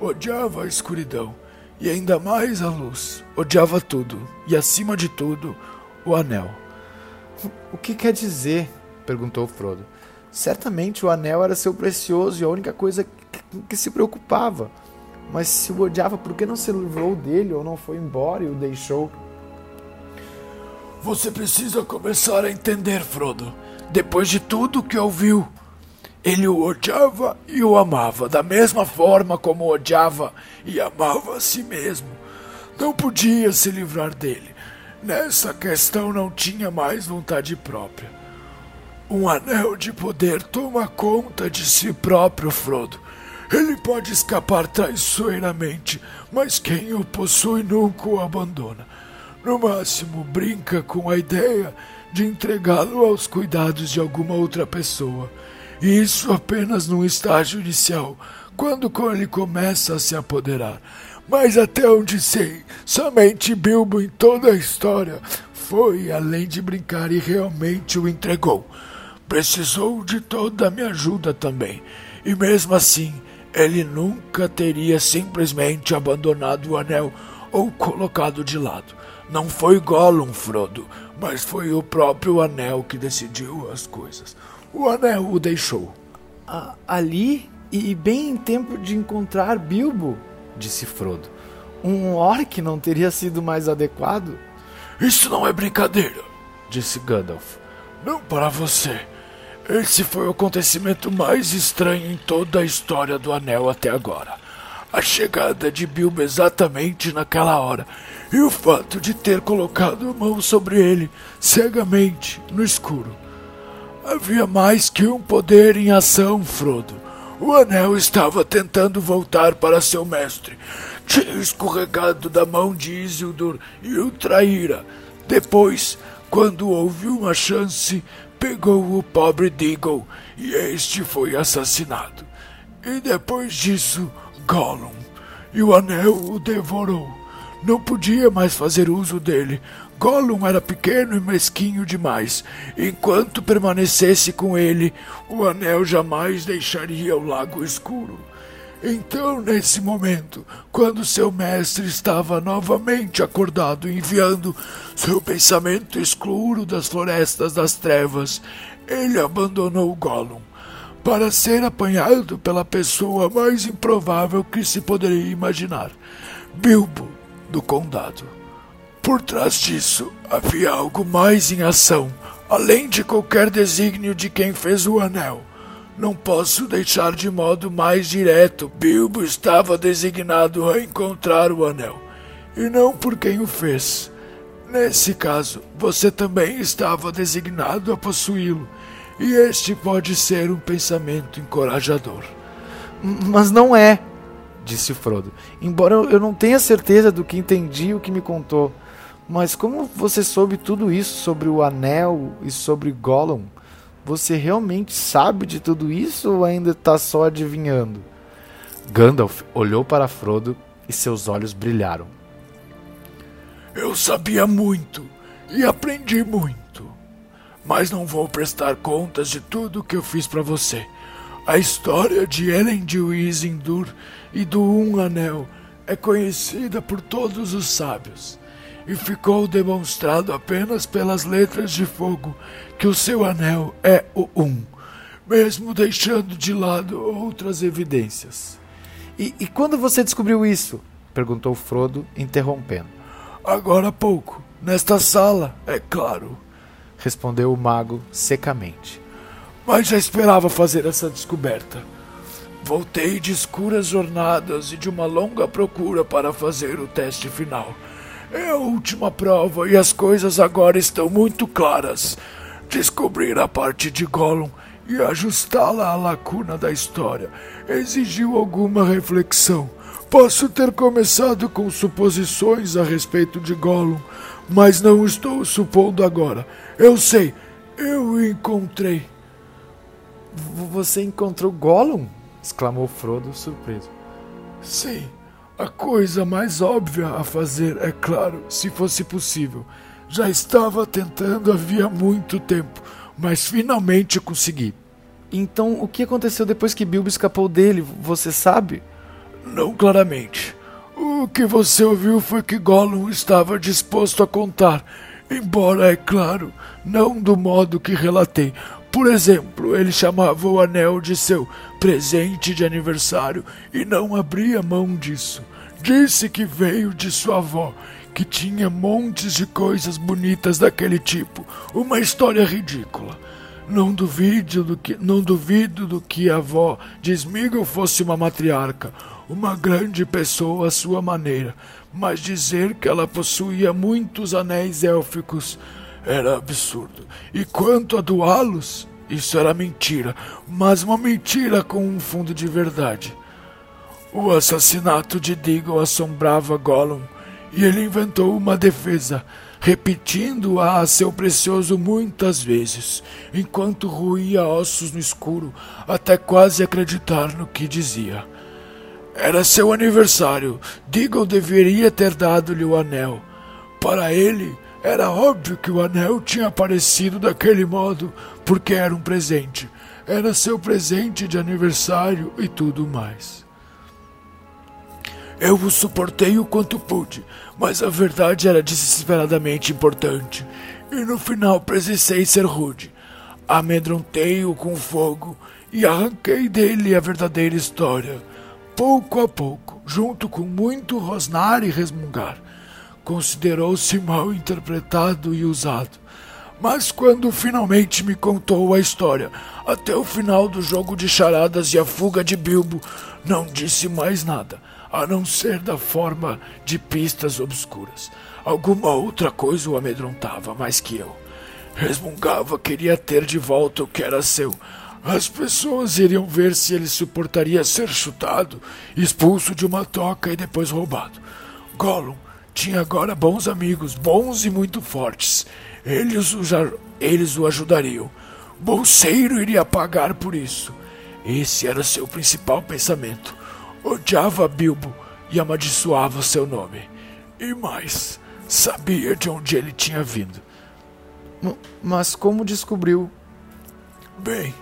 Odiava a escuridão e ainda mais a luz. Odiava tudo e, acima de tudo, o anel. O que quer dizer? perguntou Frodo. Certamente o anel era seu precioso e a única coisa que, se preocupava. Mas se o odiava, por que não se livrou dele ou não foi embora e o deixou? Você precisa começar a entender, Frodo. Depois de tudo que ouviu, ele o odiava e o amava, da mesma forma como odiava e amava a si mesmo. Não podia se livrar dele. Nessa questão não tinha mais vontade própria. Um anel de poder toma conta de si próprio, Frodo. Ele pode escapar traiçoeiramente, mas quem o possui nunca o abandona. No máximo, brinca com a ideia de entregá-lo aos cuidados de alguma outra pessoa. Isso apenas num estágio inicial, quando ele começa a se apoderar. Mas até onde sei, somente Bilbo em toda a história foi além de brincar e realmente o entregou. Precisou de toda a minha ajuda também. E mesmo assim, ele nunca teria simplesmente abandonado o anel ou colocado de lado. Não foi Gollum, Frodo, mas foi o próprio anel que decidiu as coisas. O anel o deixou. ali e bem em tempo de encontrar Bilbo, disse Frodo. Um orc não teria sido mais adequado? Isso não é brincadeira, disse Gandalf. Não para você. Esse foi o acontecimento mais estranho em toda a história do Anel até agora. A chegada de Bilbo exatamente naquela hora e o fato de ter colocado a mão sobre ele cegamente no escuro. Havia mais que um poder em ação, Frodo. O anel estava tentando voltar para seu mestre. Tinha escorregado da mão de Isildur e o traíra. Depois, quando houve uma chance, pegou o pobre Deagle e este foi assassinado. E depois disso, Gollum. E o anel o devorou. Não podia mais fazer uso dele. Gollum era pequeno e mesquinho demais. Enquanto permanecesse com ele, o anel jamais deixaria o lago escuro. Então, nesse momento, quando seu mestre estava novamente acordado, enviando seu pensamento escuro das florestas das trevas, ele abandonou Gollum para ser apanhado pela pessoa mais improvável que se poderia imaginar Bilbo do Condado. Por trás disso havia algo mais em ação, além de qualquer desígnio de quem fez o anel. Não posso deixar de modo mais direto. Bilbo estava designado a encontrar o anel, e não por quem o fez. Nesse caso, você também estava designado a possuí-lo, e este pode ser um pensamento encorajador. Mas não é, disse Frodo. Embora eu não tenha certeza do que entendi o que me contou. Mas como você soube tudo isso sobre o anel e sobre Gollum? Você realmente sabe de tudo isso ou ainda está só adivinhando? Gandalf olhou para Frodo e seus olhos brilharam. Eu sabia muito e aprendi muito, mas não vou prestar contas de tudo que eu fiz para você. A história de Elendil e Isildur e do Um Anel é conhecida por todos os sábios e ficou demonstrado apenas pelas letras de fogo que o seu anel é o Um, mesmo deixando de lado outras evidências. E, e quando você descobriu isso? perguntou Frodo, interrompendo. Agora há pouco, nesta sala, é claro, respondeu o mago secamente. Mas já esperava fazer essa descoberta. Voltei de escuras jornadas e de uma longa procura para fazer o teste final. É a última prova e as coisas agora estão muito claras. Descobrir a parte de Gollum e ajustá-la à lacuna da história exigiu alguma reflexão. Posso ter começado com suposições a respeito de Gollum, mas não estou supondo agora. Eu sei, eu encontrei. Você encontrou Gollum? exclamou Frodo, surpreso. Sim. A coisa mais óbvia a fazer, é claro, se fosse possível. Já estava tentando havia muito tempo, mas finalmente consegui. Então, o que aconteceu depois que Bilbo escapou dele? Você sabe? Não claramente. O que você ouviu foi que Gollum estava disposto a contar, embora, é claro, não do modo que relatei. Por exemplo, ele chamava o anel de seu presente de aniversário e não abria mão disso. Disse que veio de sua avó, que tinha montes de coisas bonitas daquele tipo. Uma história ridícula. Não duvido do que, não duvido do que a avó de Smeagol fosse uma matriarca, uma grande pessoa à sua maneira, mas dizer que ela possuía muitos anéis élficos era absurdo. E quanto a doá-los, isso era mentira, mas uma mentira com um fundo de verdade. O assassinato de Deagle assombrava Gollum e ele inventou uma defesa, repetindo-a a seu precioso muitas vezes, enquanto ruía ossos no escuro, até quase acreditar no que dizia. Era seu aniversário. Deagle deveria ter dado-lhe o anel. Para ele, era óbvio que o anel tinha aparecido daquele modo, porque era um presente. Era seu presente de aniversário e tudo mais. Eu o suportei o quanto pude, mas a verdade era desesperadamente importante, e no final precisei ser rude. Amedrontei-o com fogo e arranquei dele a verdadeira história, pouco a pouco, junto com muito rosnar e resmungar. Considerou-se mal interpretado e usado. Mas quando finalmente me contou a história, até o final do jogo de charadas e a fuga de Bilbo, não disse mais nada a não ser da forma de pistas obscuras. Alguma outra coisa o amedrontava mais que eu. Resmungava queria ter de volta o que era seu. As pessoas iriam ver se ele suportaria ser chutado, expulso de uma toca e depois roubado. Gollum tinha agora bons amigos, bons e muito fortes. Eles o, eles o ajudariam. Bolseiro iria pagar por isso. Esse era seu principal pensamento. Odiava Bilbo e amaldiçoava seu nome. E mais, sabia de onde ele tinha vindo. Mas como descobriu? Bem,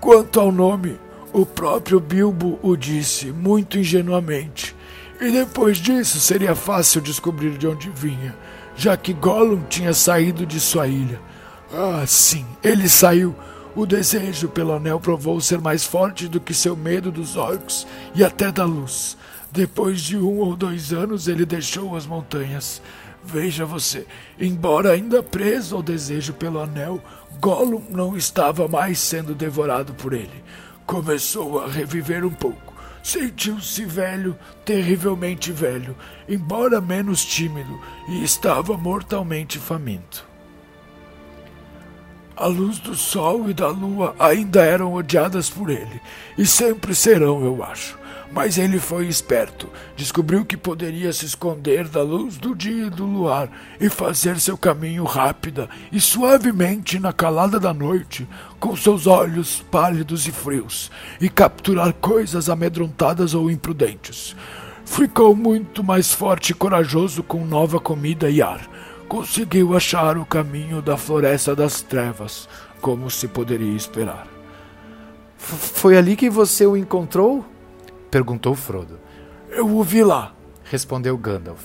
quanto ao nome, o próprio Bilbo o disse muito ingenuamente. E depois disso seria fácil descobrir de onde vinha, já que Gollum tinha saído de sua ilha. Ah, sim, ele saiu o desejo pelo anel provou ser mais forte do que seu medo dos orcs e até da luz. Depois de um ou dois anos, ele deixou as montanhas. Veja você, embora ainda preso ao desejo pelo anel, Gollum não estava mais sendo devorado por ele. Começou a reviver um pouco. Sentiu-se velho, terrivelmente velho, embora menos tímido, e estava mortalmente faminto. A luz do sol e da lua ainda eram odiadas por ele, e sempre serão, eu acho. Mas ele foi esperto, descobriu que poderia se esconder da luz do dia e do luar e fazer seu caminho rápida e suavemente na calada da noite, com seus olhos pálidos e frios, e capturar coisas amedrontadas ou imprudentes. Ficou muito mais forte e corajoso com nova comida e ar conseguiu achar o caminho da Floresta das Trevas, como se poderia esperar. Foi ali que você o encontrou? Perguntou Frodo. Eu o vi lá, respondeu Gandalf.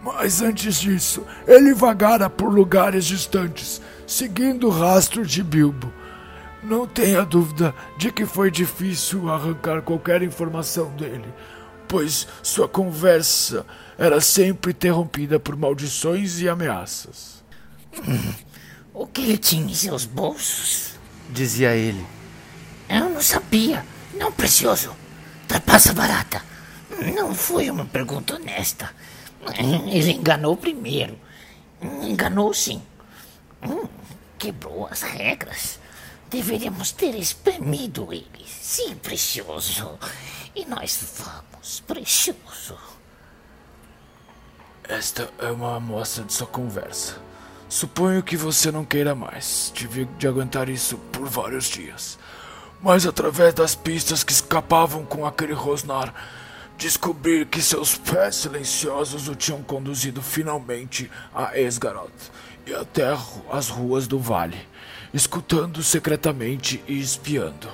Mas antes disso, ele vagara por lugares distantes, seguindo o rastro de Bilbo. Não tenha dúvida de que foi difícil arrancar qualquer informação dele, pois sua conversa era sempre interrompida por maldições e ameaças. O que ele tinha em seus bolsos? Dizia ele. Eu não sabia. Não, precioso. Trapaça barata. Não foi uma pergunta honesta. Ele enganou primeiro. Enganou sim. Hum, quebrou as regras. Deveríamos ter espremido ele. Sim, precioso. E nós vamos, precioso. Esta é uma amostra de sua conversa. Suponho que você não queira mais. Tive de aguentar isso por vários dias. Mas através das pistas que escapavam com aquele rosnar, descobrir que seus pés silenciosos o tinham conduzido finalmente a Esgaroth e até as ruas do vale, escutando secretamente e espiando.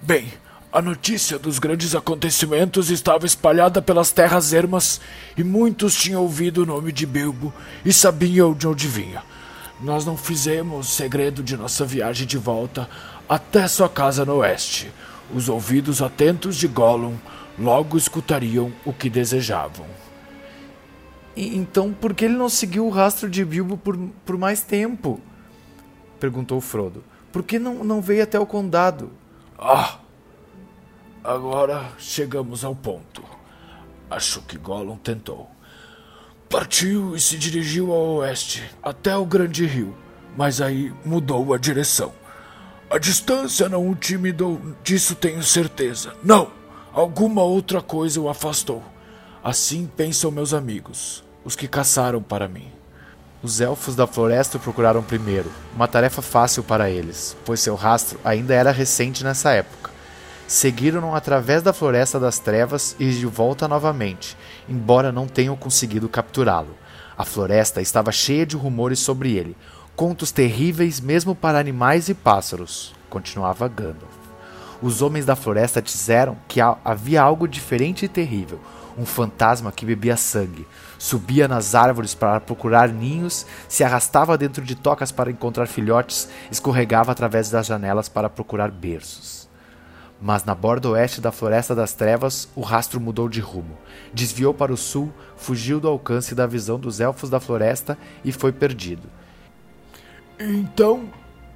Bem, a notícia dos grandes acontecimentos estava espalhada pelas terras ermas e muitos tinham ouvido o nome de Bilbo e sabiam de onde vinha. Nós não fizemos segredo de nossa viagem de volta até sua casa no oeste. Os ouvidos atentos de Gollum logo escutariam o que desejavam. E, então, por que ele não seguiu o rastro de Bilbo por, por mais tempo? Perguntou Frodo. Por que não, não veio até o condado? Ah! Agora chegamos ao ponto. Acho que Gollum tentou. Partiu e se dirigiu ao oeste, até o grande rio, mas aí mudou a direção. A distância não o intimidou, disso tenho certeza. Não! Alguma outra coisa o afastou. Assim pensam meus amigos, os que caçaram para mim. Os elfos da floresta o procuraram primeiro, uma tarefa fácil para eles, pois seu rastro ainda era recente nessa época. Seguiram-no através da floresta das trevas e de volta novamente, embora não tenham conseguido capturá-lo. A floresta estava cheia de rumores sobre ele, contos terríveis mesmo para animais e pássaros, continuava Gandalf. Os homens da floresta disseram que havia algo diferente e terrível, um fantasma que bebia sangue, subia nas árvores para procurar ninhos, se arrastava dentro de tocas para encontrar filhotes, escorregava através das janelas para procurar berços. Mas na borda oeste da Floresta das Trevas, o rastro mudou de rumo. Desviou para o sul, fugiu do alcance da visão dos elfos da floresta e foi perdido. Então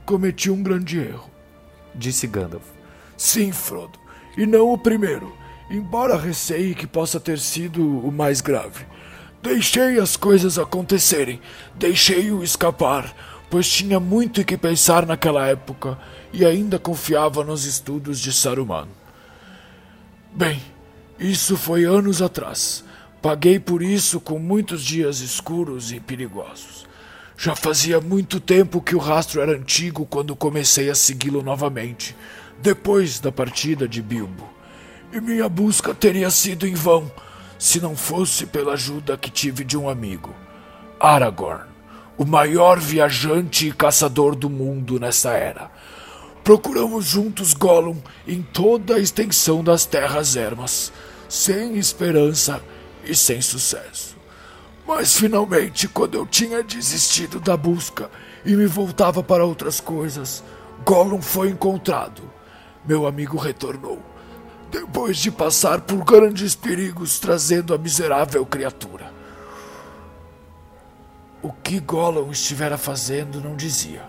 cometi um grande erro, disse Gandalf. Sim, Frodo, e não o primeiro, embora receie que possa ter sido o mais grave. Deixei as coisas acontecerem, deixei-o escapar, pois tinha muito que pensar naquela época e ainda confiava nos estudos de Saruman. Bem, isso foi anos atrás. Paguei por isso com muitos dias escuros e perigosos. Já fazia muito tempo que o rastro era antigo quando comecei a segui-lo novamente depois da partida de Bilbo. E minha busca teria sido em vão se não fosse pela ajuda que tive de um amigo, Aragorn, o maior viajante e caçador do mundo nessa era. Procuramos juntos Gollum em toda a extensão das terras ermas, sem esperança e sem sucesso. Mas finalmente, quando eu tinha desistido da busca e me voltava para outras coisas, Gollum foi encontrado meu amigo retornou, depois de passar por grandes perigos trazendo a miserável criatura. O que Gollum estivera fazendo não dizia.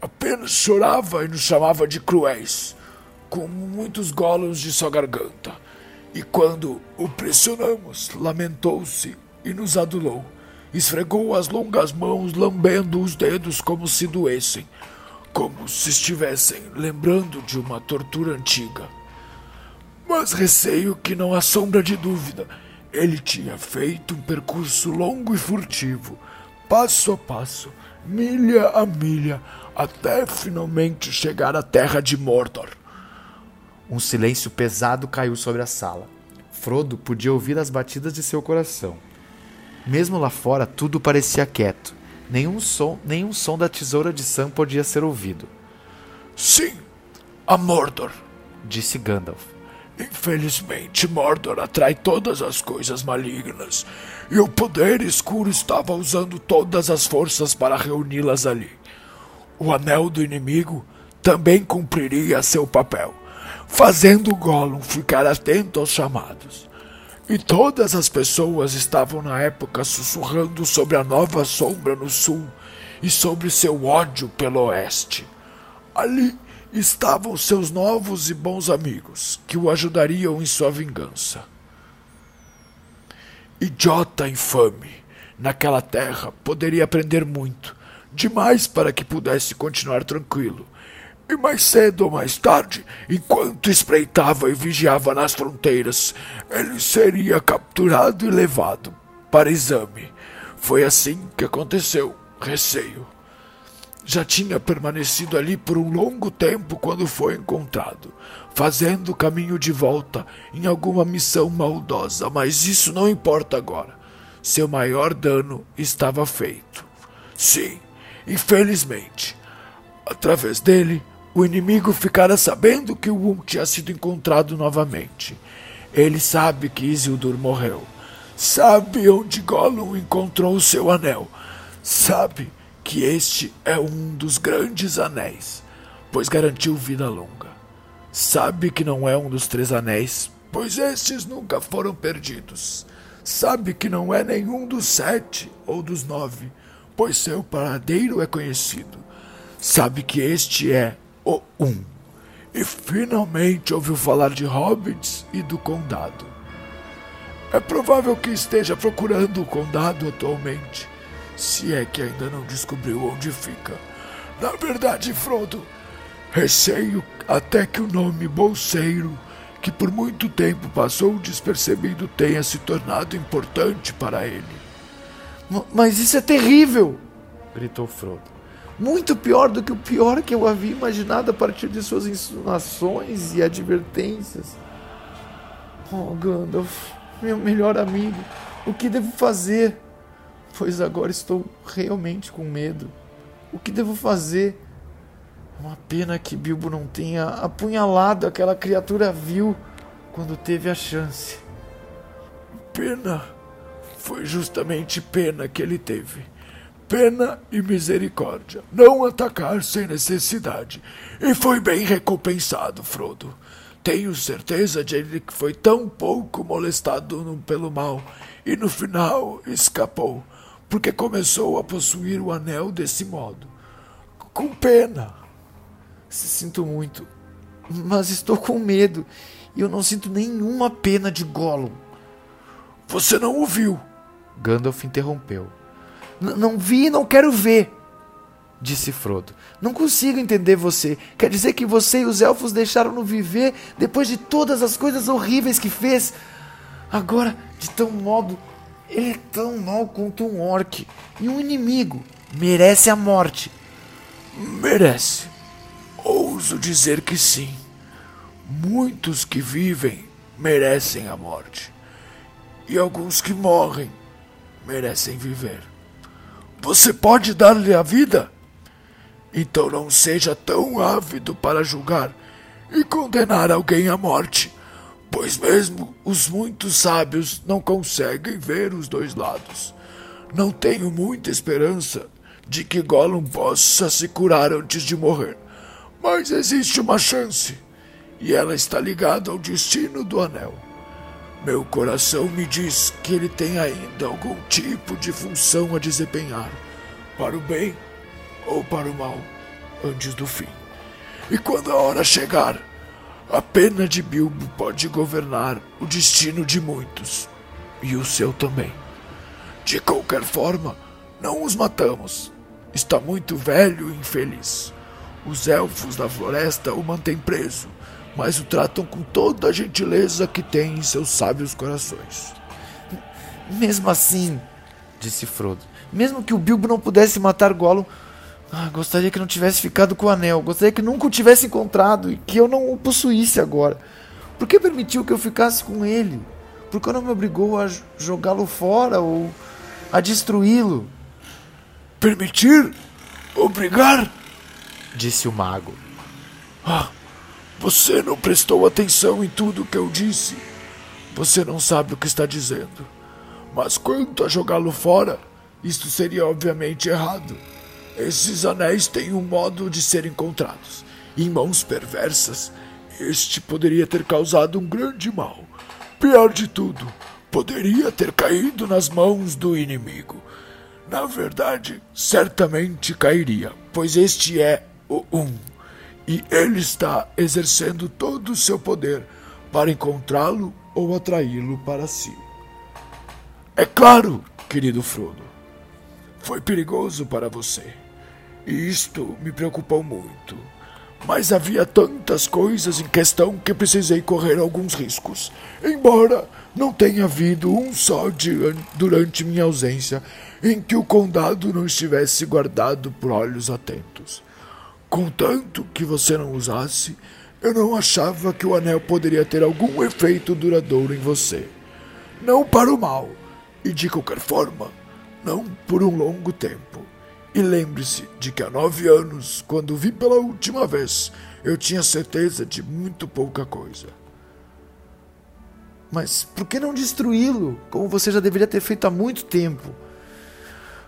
Apenas chorava e nos chamava de cruéis, como muitos Gollums de sua garganta. E quando o pressionamos, lamentou-se e nos adulou. Esfregou as longas mãos, lambendo os dedos como se doessem como se estivessem lembrando de uma tortura antiga. Mas receio que não há sombra de dúvida. Ele tinha feito um percurso longo e furtivo, passo a passo, milha a milha, até finalmente chegar à terra de Mordor. Um silêncio pesado caiu sobre a sala. Frodo podia ouvir as batidas de seu coração. Mesmo lá fora, tudo parecia quieto. Nenhum som, nenhum som da tesoura de Sam podia ser ouvido. Sim, a Mordor, disse Gandalf. Infelizmente, Mordor atrai todas as coisas malignas, e o poder escuro estava usando todas as forças para reuni-las ali. O anel do inimigo também cumpriria seu papel, fazendo Gollum ficar atento aos chamados. E todas as pessoas estavam na época sussurrando sobre a nova sombra no sul e sobre seu ódio pelo oeste. Ali estavam seus novos e bons amigos, que o ajudariam em sua vingança. Idiota infame! Naquela terra poderia aprender muito, demais para que pudesse continuar tranquilo e mais cedo ou mais tarde, enquanto espreitava e vigiava nas fronteiras, ele seria capturado e levado para exame. Foi assim que aconteceu, receio. já tinha permanecido ali por um longo tempo quando foi encontrado, fazendo o caminho de volta em alguma missão maldosa, mas isso não importa agora. Seu maior dano estava feito. Sim, infelizmente. Através dele, o inimigo ficara sabendo que o Um tinha sido encontrado novamente. Ele sabe que Isildur morreu. Sabe onde Gollum encontrou o seu anel. Sabe que este é um dos grandes anéis, pois garantiu vida longa. Sabe que não é um dos três anéis, pois estes nunca foram perdidos. Sabe que não é nenhum dos sete ou dos nove, pois seu paradeiro é conhecido. Sabe que este é o Um. E finalmente ouviu falar de hobbits e do condado. É provável que esteja procurando o condado atualmente se é que ainda não descobriu onde fica. Na verdade, Frodo, receio até que o nome Bolseiro, que por muito tempo passou despercebido, tenha se tornado importante para ele. Mas isso é terrível! gritou Frodo. Muito pior do que o pior que eu havia imaginado a partir de suas insinuações e advertências. Oh, Gandalf, meu melhor amigo, o que devo fazer? pois agora estou realmente com medo. O que devo fazer? Uma pena que Bilbo não tenha apunhalado aquela criatura vil quando teve a chance. Pena. Foi justamente pena que ele teve. Pena e misericórdia. Não atacar sem necessidade. E foi bem recompensado, Frodo. Tenho certeza de ele que foi tão pouco molestado pelo mal e no final escapou porque começou a possuir o anel desse modo. Com pena. Sinto muito, mas estou com medo e eu não sinto nenhuma pena de Gollum. Você não o viu? Gandalf interrompeu. Não vi e não quero ver, disse Frodo. Não consigo entender você. Quer dizer que você e os elfos deixaram-no viver depois de todas as coisas horríveis que fez? Agora, de tão modo ele é tão mal quanto um orc. E um inimigo. Merece a morte. Merece. Ouso dizer que sim. Muitos que vivem merecem a morte. E alguns que morrem merecem viver. Você pode dar-lhe a vida? Então não seja tão ávido para julgar e condenar alguém à morte pois mesmo os muitos sábios não conseguem ver os dois lados. Não tenho muita esperança de que Gollum possa se curar antes de morrer, mas existe uma chance, e ela está ligada ao destino do anel. Meu coração me diz que ele tem ainda algum tipo de função a desempenhar, para o bem ou para o mal, antes do fim. E quando a hora chegar, a pena de Bilbo pode governar o destino de muitos, e o seu também. De qualquer forma, não os matamos. Está muito velho e infeliz. Os elfos da floresta o mantêm preso, mas o tratam com toda a gentileza que tem em seus sábios corações. Mesmo assim, disse Frodo, mesmo que o Bilbo não pudesse matar Gollum, ah, gostaria que não tivesse ficado com o anel. Gostaria que nunca o tivesse encontrado e que eu não o possuísse agora. Por que permitiu que eu ficasse com ele? Por que não me obrigou a jogá-lo fora ou a destruí-lo? Permitir? Obrigar? Disse o mago. Ah, você não prestou atenção em tudo que eu disse. Você não sabe o que está dizendo. Mas quanto a jogá-lo fora, isto seria obviamente errado. Esses anéis têm um modo de ser encontrados. Em mãos perversas, este poderia ter causado um grande mal. Pior de tudo, poderia ter caído nas mãos do inimigo. Na verdade, certamente cairia, pois este é o Um, e ele está exercendo todo o seu poder para encontrá-lo ou atraí-lo para si. É claro, querido Frodo, foi perigoso para você. E isto me preocupou muito. Mas havia tantas coisas em questão que precisei correr alguns riscos. Embora não tenha havido um só dia durante minha ausência em que o condado não estivesse guardado por olhos atentos. Contanto que você não usasse, eu não achava que o anel poderia ter algum efeito duradouro em você. Não para o mal, e de qualquer forma, não por um longo tempo. E lembre-se de que há nove anos, quando vi pela última vez, eu tinha certeza de muito pouca coisa. Mas por que não destruí-lo, como você já deveria ter feito há muito tempo?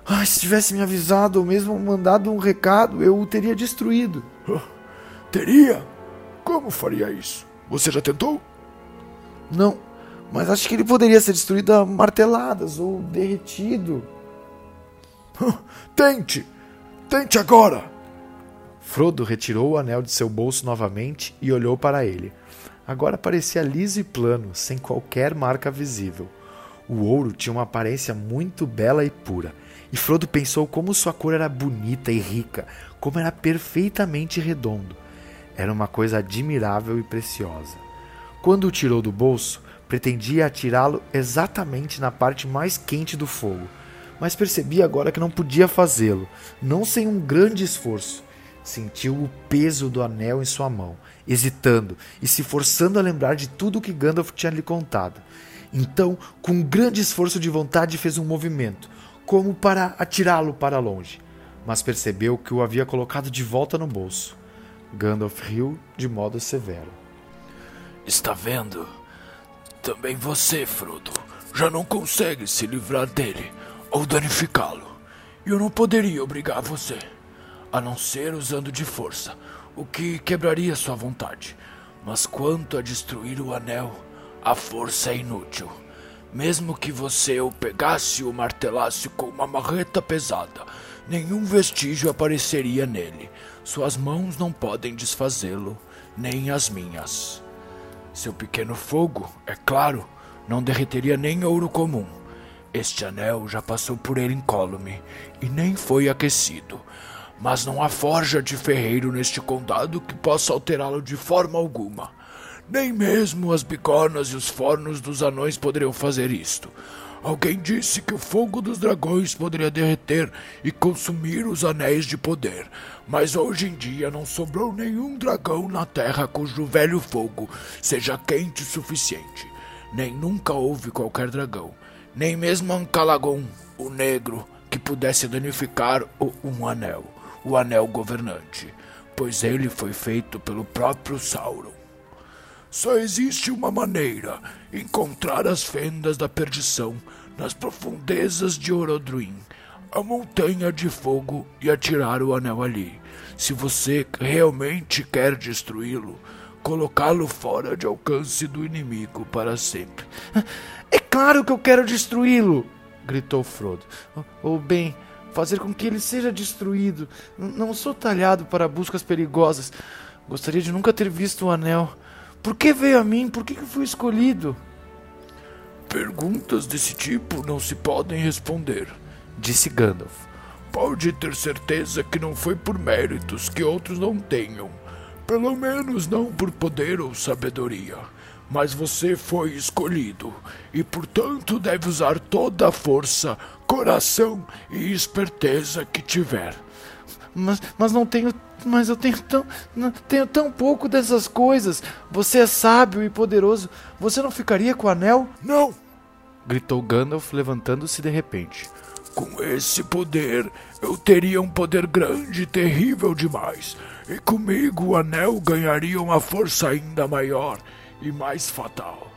Ai, se tivesse me avisado ou mesmo mandado um recado, eu o teria destruído. Teria? Como faria isso? Você já tentou? Não, mas acho que ele poderia ser destruído a marteladas ou derretido. Tente! Tente agora! Frodo retirou o anel de seu bolso novamente e olhou para ele. Agora parecia liso e plano, sem qualquer marca visível. O ouro tinha uma aparência muito bela e pura, e Frodo pensou como sua cor era bonita e rica, como era perfeitamente redondo. Era uma coisa admirável e preciosa. Quando o tirou do bolso, pretendia atirá-lo exatamente na parte mais quente do fogo, mas percebia agora que não podia fazê-lo, não sem um grande esforço. Sentiu o peso do anel em sua mão hesitando e se forçando a lembrar de tudo o que Gandalf tinha lhe contado. Então, com um grande esforço de vontade, fez um movimento, como para atirá-lo para longe, mas percebeu que o havia colocado de volta no bolso. Gandalf riu de modo severo. Está vendo? Também você, Frodo, já não consegue se livrar dele ou danificá-lo. Eu não poderia obrigar você, a não ser usando de força, o que quebraria sua vontade. Mas quanto a destruir o anel, a força é inútil. Mesmo que você o pegasse e o martelasse com uma marreta pesada, nenhum vestígio apareceria nele. Suas mãos não podem desfazê-lo, nem as minhas. Seu pequeno fogo, é claro, não derreteria nem ouro comum. Este anel já passou por ele incólume e nem foi aquecido mas não há forja de ferreiro neste condado que possa alterá-lo de forma alguma. Nem mesmo as bigornas e os fornos dos anões poderiam fazer isto. Alguém disse que o fogo dos dragões poderia derreter e consumir os anéis de poder, mas hoje em dia não sobrou nenhum dragão na terra cujo velho fogo seja quente o suficiente. Nem nunca houve qualquer dragão, nem mesmo Ancalagon, o negro, que pudesse danificar o um anel o Anel Governante, pois ele foi feito pelo próprio Sauron. Só existe uma maneira: encontrar as fendas da perdição nas profundezas de Orodruin, a montanha de fogo, e atirar o anel ali. Se você realmente quer destruí-lo, colocá-lo fora de alcance do inimigo para sempre. É claro que eu quero destruí-lo! gritou Frodo. Ou bem, fazer com que ele seja destruído. Não sou talhado para buscas perigosas. Gostaria de nunca ter visto o anel. Por que veio a mim? Por que, que fui escolhido? Perguntas desse tipo não se podem responder, disse Gandalf. Pode ter certeza que não foi por méritos que outros não tenham. Pelo menos não por poder ou sabedoria mas você foi escolhido e, portanto, deve usar toda a força, coração e esperteza que tiver. Mas, mas não tenho. Mas eu tenho tão. Não, tenho tão pouco dessas coisas. Você é sábio e poderoso. Você não ficaria com o anel? Não! gritou Gandalf, levantando-se de repente. Com esse poder, eu teria um poder grande e terrível demais. E comigo o anel ganharia uma força ainda maior e mais fatal.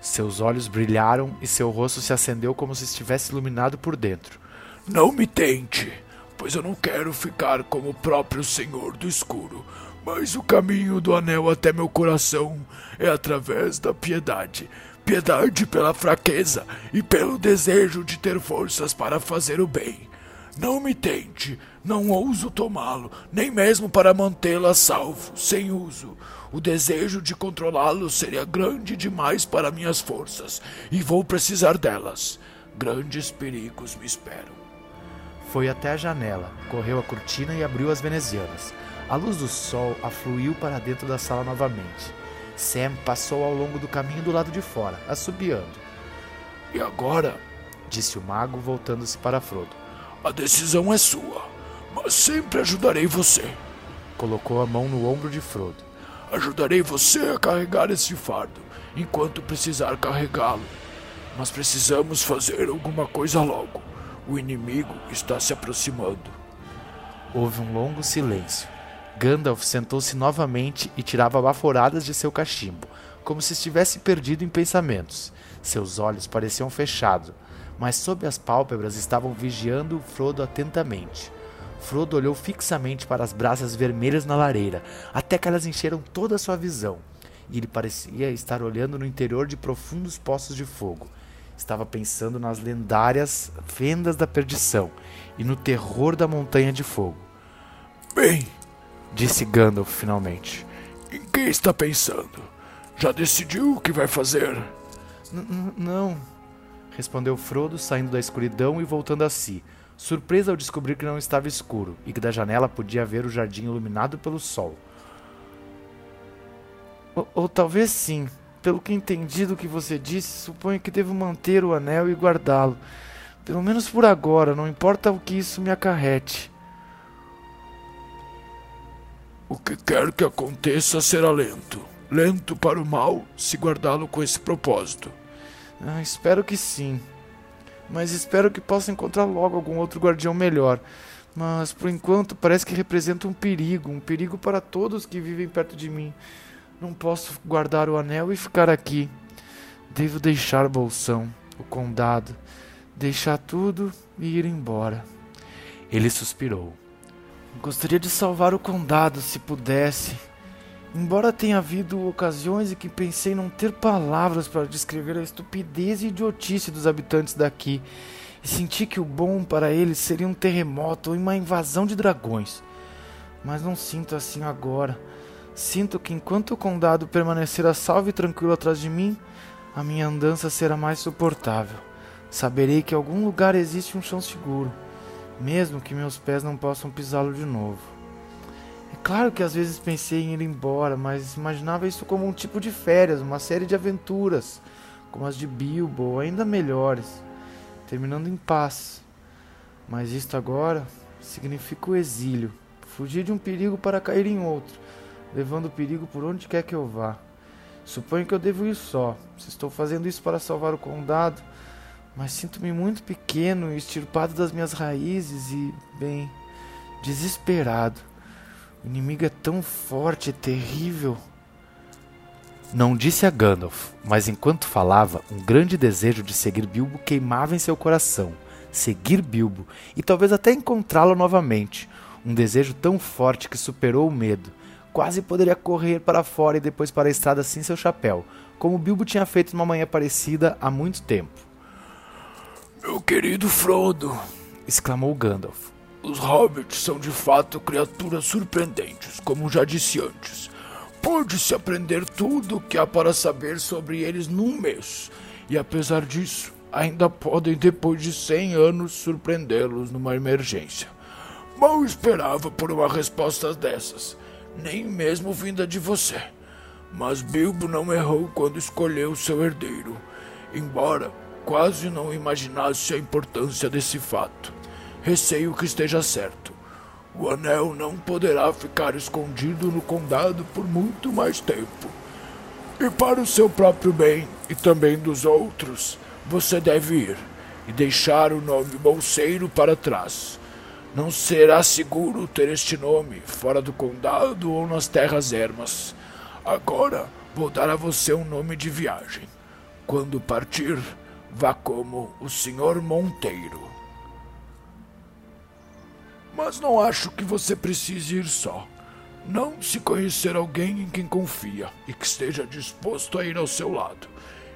Seus olhos brilharam e seu rosto se acendeu como se estivesse iluminado por dentro. Não me tente, pois eu não quero ficar como o próprio Senhor do Escuro. Mas o caminho do anel até meu coração é através da piedade. Piedade pela fraqueza e pelo desejo de ter forças para fazer o bem. Não me tente, não ouso tomá-lo, nem mesmo para mantê-lo a salvo, sem uso. O desejo de controlá-lo seria grande demais para minhas forças, e vou precisar delas. Grandes perigos me esperam. Foi até a janela, correu a cortina e abriu as venezianas. A luz do sol afluiu para dentro da sala novamente. Sam passou ao longo do caminho do lado de fora, assobiando. E agora? disse o mago, voltando-se para Frodo. A decisão é sua, mas sempre ajudarei você. Colocou a mão no ombro de Frodo. Ajudarei você a carregar esse fardo enquanto precisar carregá-lo. Mas precisamos fazer alguma coisa logo. O inimigo está se aproximando. Houve um longo silêncio. Gandalf sentou-se novamente e tirava baforadas de seu cachimbo, como se estivesse perdido em pensamentos. Seus olhos pareciam fechados, mas sob as pálpebras estavam vigiando Frodo atentamente. Frodo olhou fixamente para as brasas vermelhas na lareira, até que elas encheram toda a sua visão. E ele parecia estar olhando no interior de profundos poços de fogo. Estava pensando nas lendárias fendas da perdição e no terror da montanha de fogo. Bem, disse Gandalf finalmente. Em que está pensando? Já decidiu o que vai fazer? N não, respondeu Frodo, saindo da escuridão e voltando a si, surpresa ao descobrir que não estava escuro e que da janela podia ver o jardim iluminado pelo sol. Ou, ou talvez sim. Pelo que entendi do que você disse, suponho que devo manter o anel e guardá-lo. Pelo menos por agora, não importa o que isso me acarrete. O que quer que aconteça será lento. Lento para o mal, se guardá-lo com esse propósito. Ah, espero que sim. Mas espero que possa encontrar logo algum outro guardião melhor. Mas por enquanto parece que representa um perigo, um perigo para todos que vivem perto de mim. Não posso guardar o anel e ficar aqui. Devo deixar Bolsão, o condado, deixar tudo e ir embora. Ele suspirou. Gostaria de salvar o condado se pudesse. Embora tenha havido ocasiões em que pensei não ter palavras para descrever a estupidez e idiotice dos habitantes daqui, e senti que o bom para eles seria um terremoto ou uma invasão de dragões. Mas não sinto assim agora. Sinto que enquanto o condado permanecer a salvo e tranquilo atrás de mim, a minha andança será mais suportável. Saberei que em algum lugar existe um chão seguro, mesmo que meus pés não possam pisá-lo de novo. É claro que às vezes pensei em ir embora, mas imaginava isso como um tipo de férias, uma série de aventuras, como as de Bilbo, ou ainda melhores, terminando em paz. Mas isto agora significa o exílio, fugir de um perigo para cair em outro, levando perigo por onde quer que eu vá. Suponho que eu devo ir só, se estou fazendo isso para salvar o condado, mas sinto-me muito pequeno extirpado das minhas raízes e, bem, desesperado. O inimigo é tão forte e terrível. Não disse a Gandalf, mas enquanto falava, um grande desejo de seguir Bilbo queimava em seu coração. Seguir Bilbo e talvez até encontrá-lo novamente. Um desejo tão forte que superou o medo. Quase poderia correr para fora e depois para a estrada sem seu chapéu, como Bilbo tinha feito numa manhã parecida há muito tempo. Meu querido Frodo! exclamou Gandalf. Os hobbits são de fato criaturas surpreendentes, como já disse antes. Pode-se aprender tudo o que há para saber sobre eles num mês, e apesar disso, ainda podem, depois de cem anos, surpreendê-los numa emergência. Mal esperava por uma resposta dessas, nem mesmo vinda de você. Mas Bilbo não errou quando escolheu seu herdeiro, embora quase não imaginasse a importância desse fato. Receio que esteja certo. O anel não poderá ficar escondido no condado por muito mais tempo. E para o seu próprio bem e também dos outros, você deve ir e deixar o nome Bolseiro para trás. Não será seguro ter este nome fora do condado ou nas terras ermas. Agora vou dar a você um nome de viagem. Quando partir, vá como o Senhor Monteiro. Mas não acho que você precise ir só. Não se conhecer alguém em quem confia e que esteja disposto a ir ao seu lado,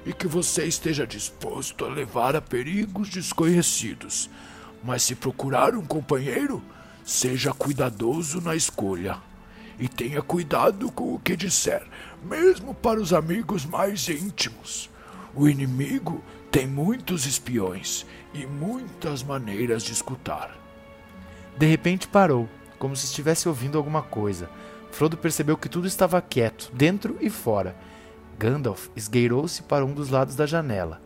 e que você esteja disposto a levar a perigos desconhecidos. Mas se procurar um companheiro, seja cuidadoso na escolha. E tenha cuidado com o que disser, mesmo para os amigos mais íntimos. O inimigo tem muitos espiões e muitas maneiras de escutar. De repente parou, como se estivesse ouvindo alguma coisa. Frodo percebeu que tudo estava quieto, dentro e fora. Gandalf esgueirou-se para um dos lados da janela.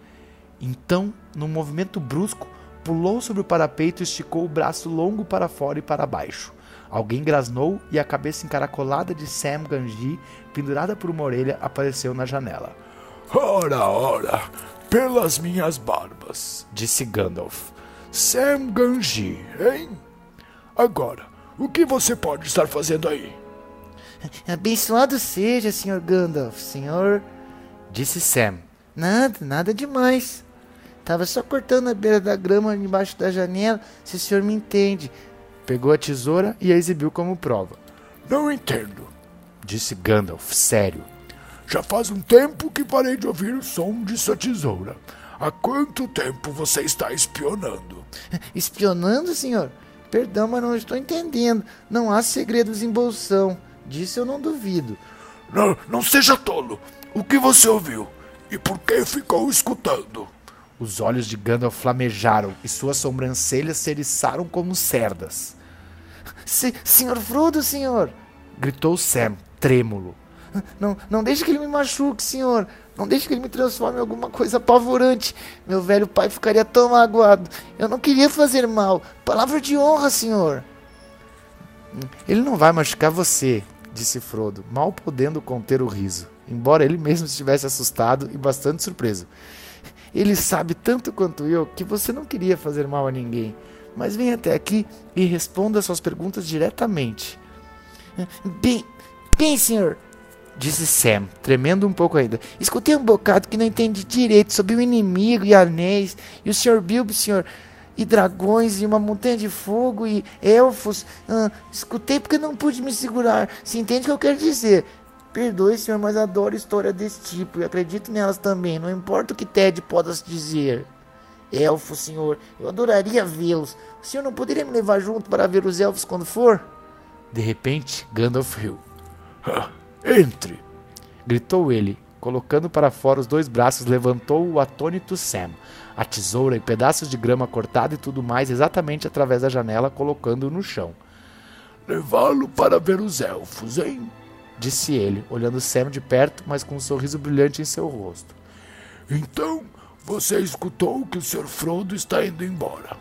Então, num movimento brusco, pulou sobre o parapeito e esticou o braço longo para fora e para baixo. Alguém grasnou e a cabeça encaracolada de Sam Ganji, pendurada por uma orelha, apareceu na janela. Ora, ora, pelas minhas barbas, disse Gandalf. Sam Ganji, hein? Agora, o que você pode estar fazendo aí? Abençoado seja, Sr. Gandalf, senhor. Disse Sam. Nada, nada demais. Tava só cortando a beira da grama debaixo da janela, se o senhor me entende. Pegou a tesoura e a exibiu como prova. Não entendo, disse Gandalf, sério. Já faz um tempo que parei de ouvir o som de sua tesoura. Há quanto tempo você está espionando? Espionando, senhor? Perdão, mas não estou entendendo. Não há segredos em bolsão. Disso eu não duvido. Não, não seja tolo. O que você ouviu? E por que ficou escutando? Os olhos de Gandalf flamejaram e suas sobrancelhas se eriçaram como cerdas. Se, senhor Frodo, senhor! gritou Sam, trêmulo. Não, não deixe que ele me machuque, senhor. Não deixe que ele me transforme em alguma coisa apavorante. Meu velho pai ficaria tão magoado. Eu não queria fazer mal. Palavra de honra, senhor. Ele não vai machucar você, disse Frodo, mal podendo conter o riso, embora ele mesmo estivesse assustado e bastante surpreso. Ele sabe tanto quanto eu que você não queria fazer mal a ninguém, mas venha até aqui e responda suas perguntas diretamente. Bem, bem, senhor, disse Sam, tremendo um pouco ainda. Escutei um bocado que não entendi direito sobre o inimigo e anéis, e o senhor Bilbo, senhor, e dragões e uma montanha de fogo e elfos. Ah, escutei porque não pude me segurar. Se entende o que eu quero dizer? Perdoe, senhor, mas adoro história desse tipo e acredito nelas também, não importa o que Ted possa dizer. Elfos, senhor, eu adoraria vê-los. O senhor não poderia me levar junto para ver os elfos quando for? De repente, Gandalf riu. Entre! gritou ele, colocando para fora os dois braços, levantou o atônito Sam a tesoura e pedaços de grama cortada e tudo mais exatamente através da janela, colocando-o no chão. Levá-lo para ver os elfos, hein? Disse ele, olhando Sam de perto, mas com um sorriso brilhante em seu rosto. Então, você escutou que o Sr. Frodo está indo embora?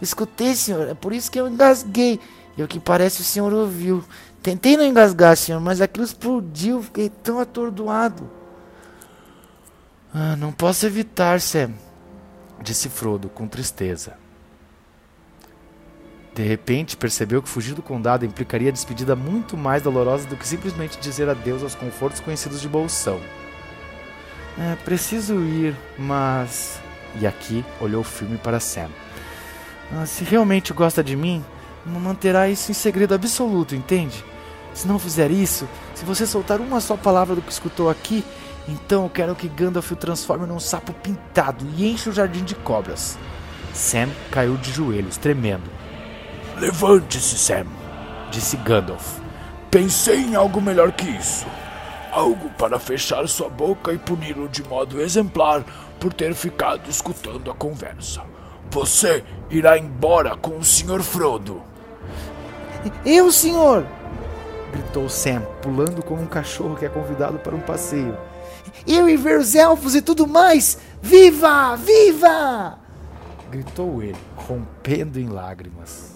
Escutei, senhor. É por isso que eu engasguei. E o que parece o senhor ouviu. Tentei não engasgar, senhor, mas aquilo explodiu. Fiquei tão atordoado. Ah, não posso evitar, Sam disse Frodo com tristeza. De repente, percebeu que fugir do condado implicaria despedida muito mais dolorosa do que simplesmente dizer adeus aos confortos conhecidos de Bolsão. É, preciso ir, mas. E aqui olhou firme para Sam. Ah, se realmente gosta de mim, manterá isso em segredo absoluto, entende? Se não fizer isso, se você soltar uma só palavra do que escutou aqui, então eu quero que Gandalf o transforme num sapo pintado e enche o jardim de cobras. Sam caiu de joelhos, tremendo. Levante-se, Sam, disse Gandalf. Pensei em algo melhor que isso. Algo para fechar sua boca e puni-lo de modo exemplar por ter ficado escutando a conversa. Você irá embora com o Sr. Frodo. Eu, senhor! gritou Sam, pulando como um cachorro que é convidado para um passeio eu e ver os elfos e tudo mais. Viva! Viva! gritou ele, rompendo em lágrimas.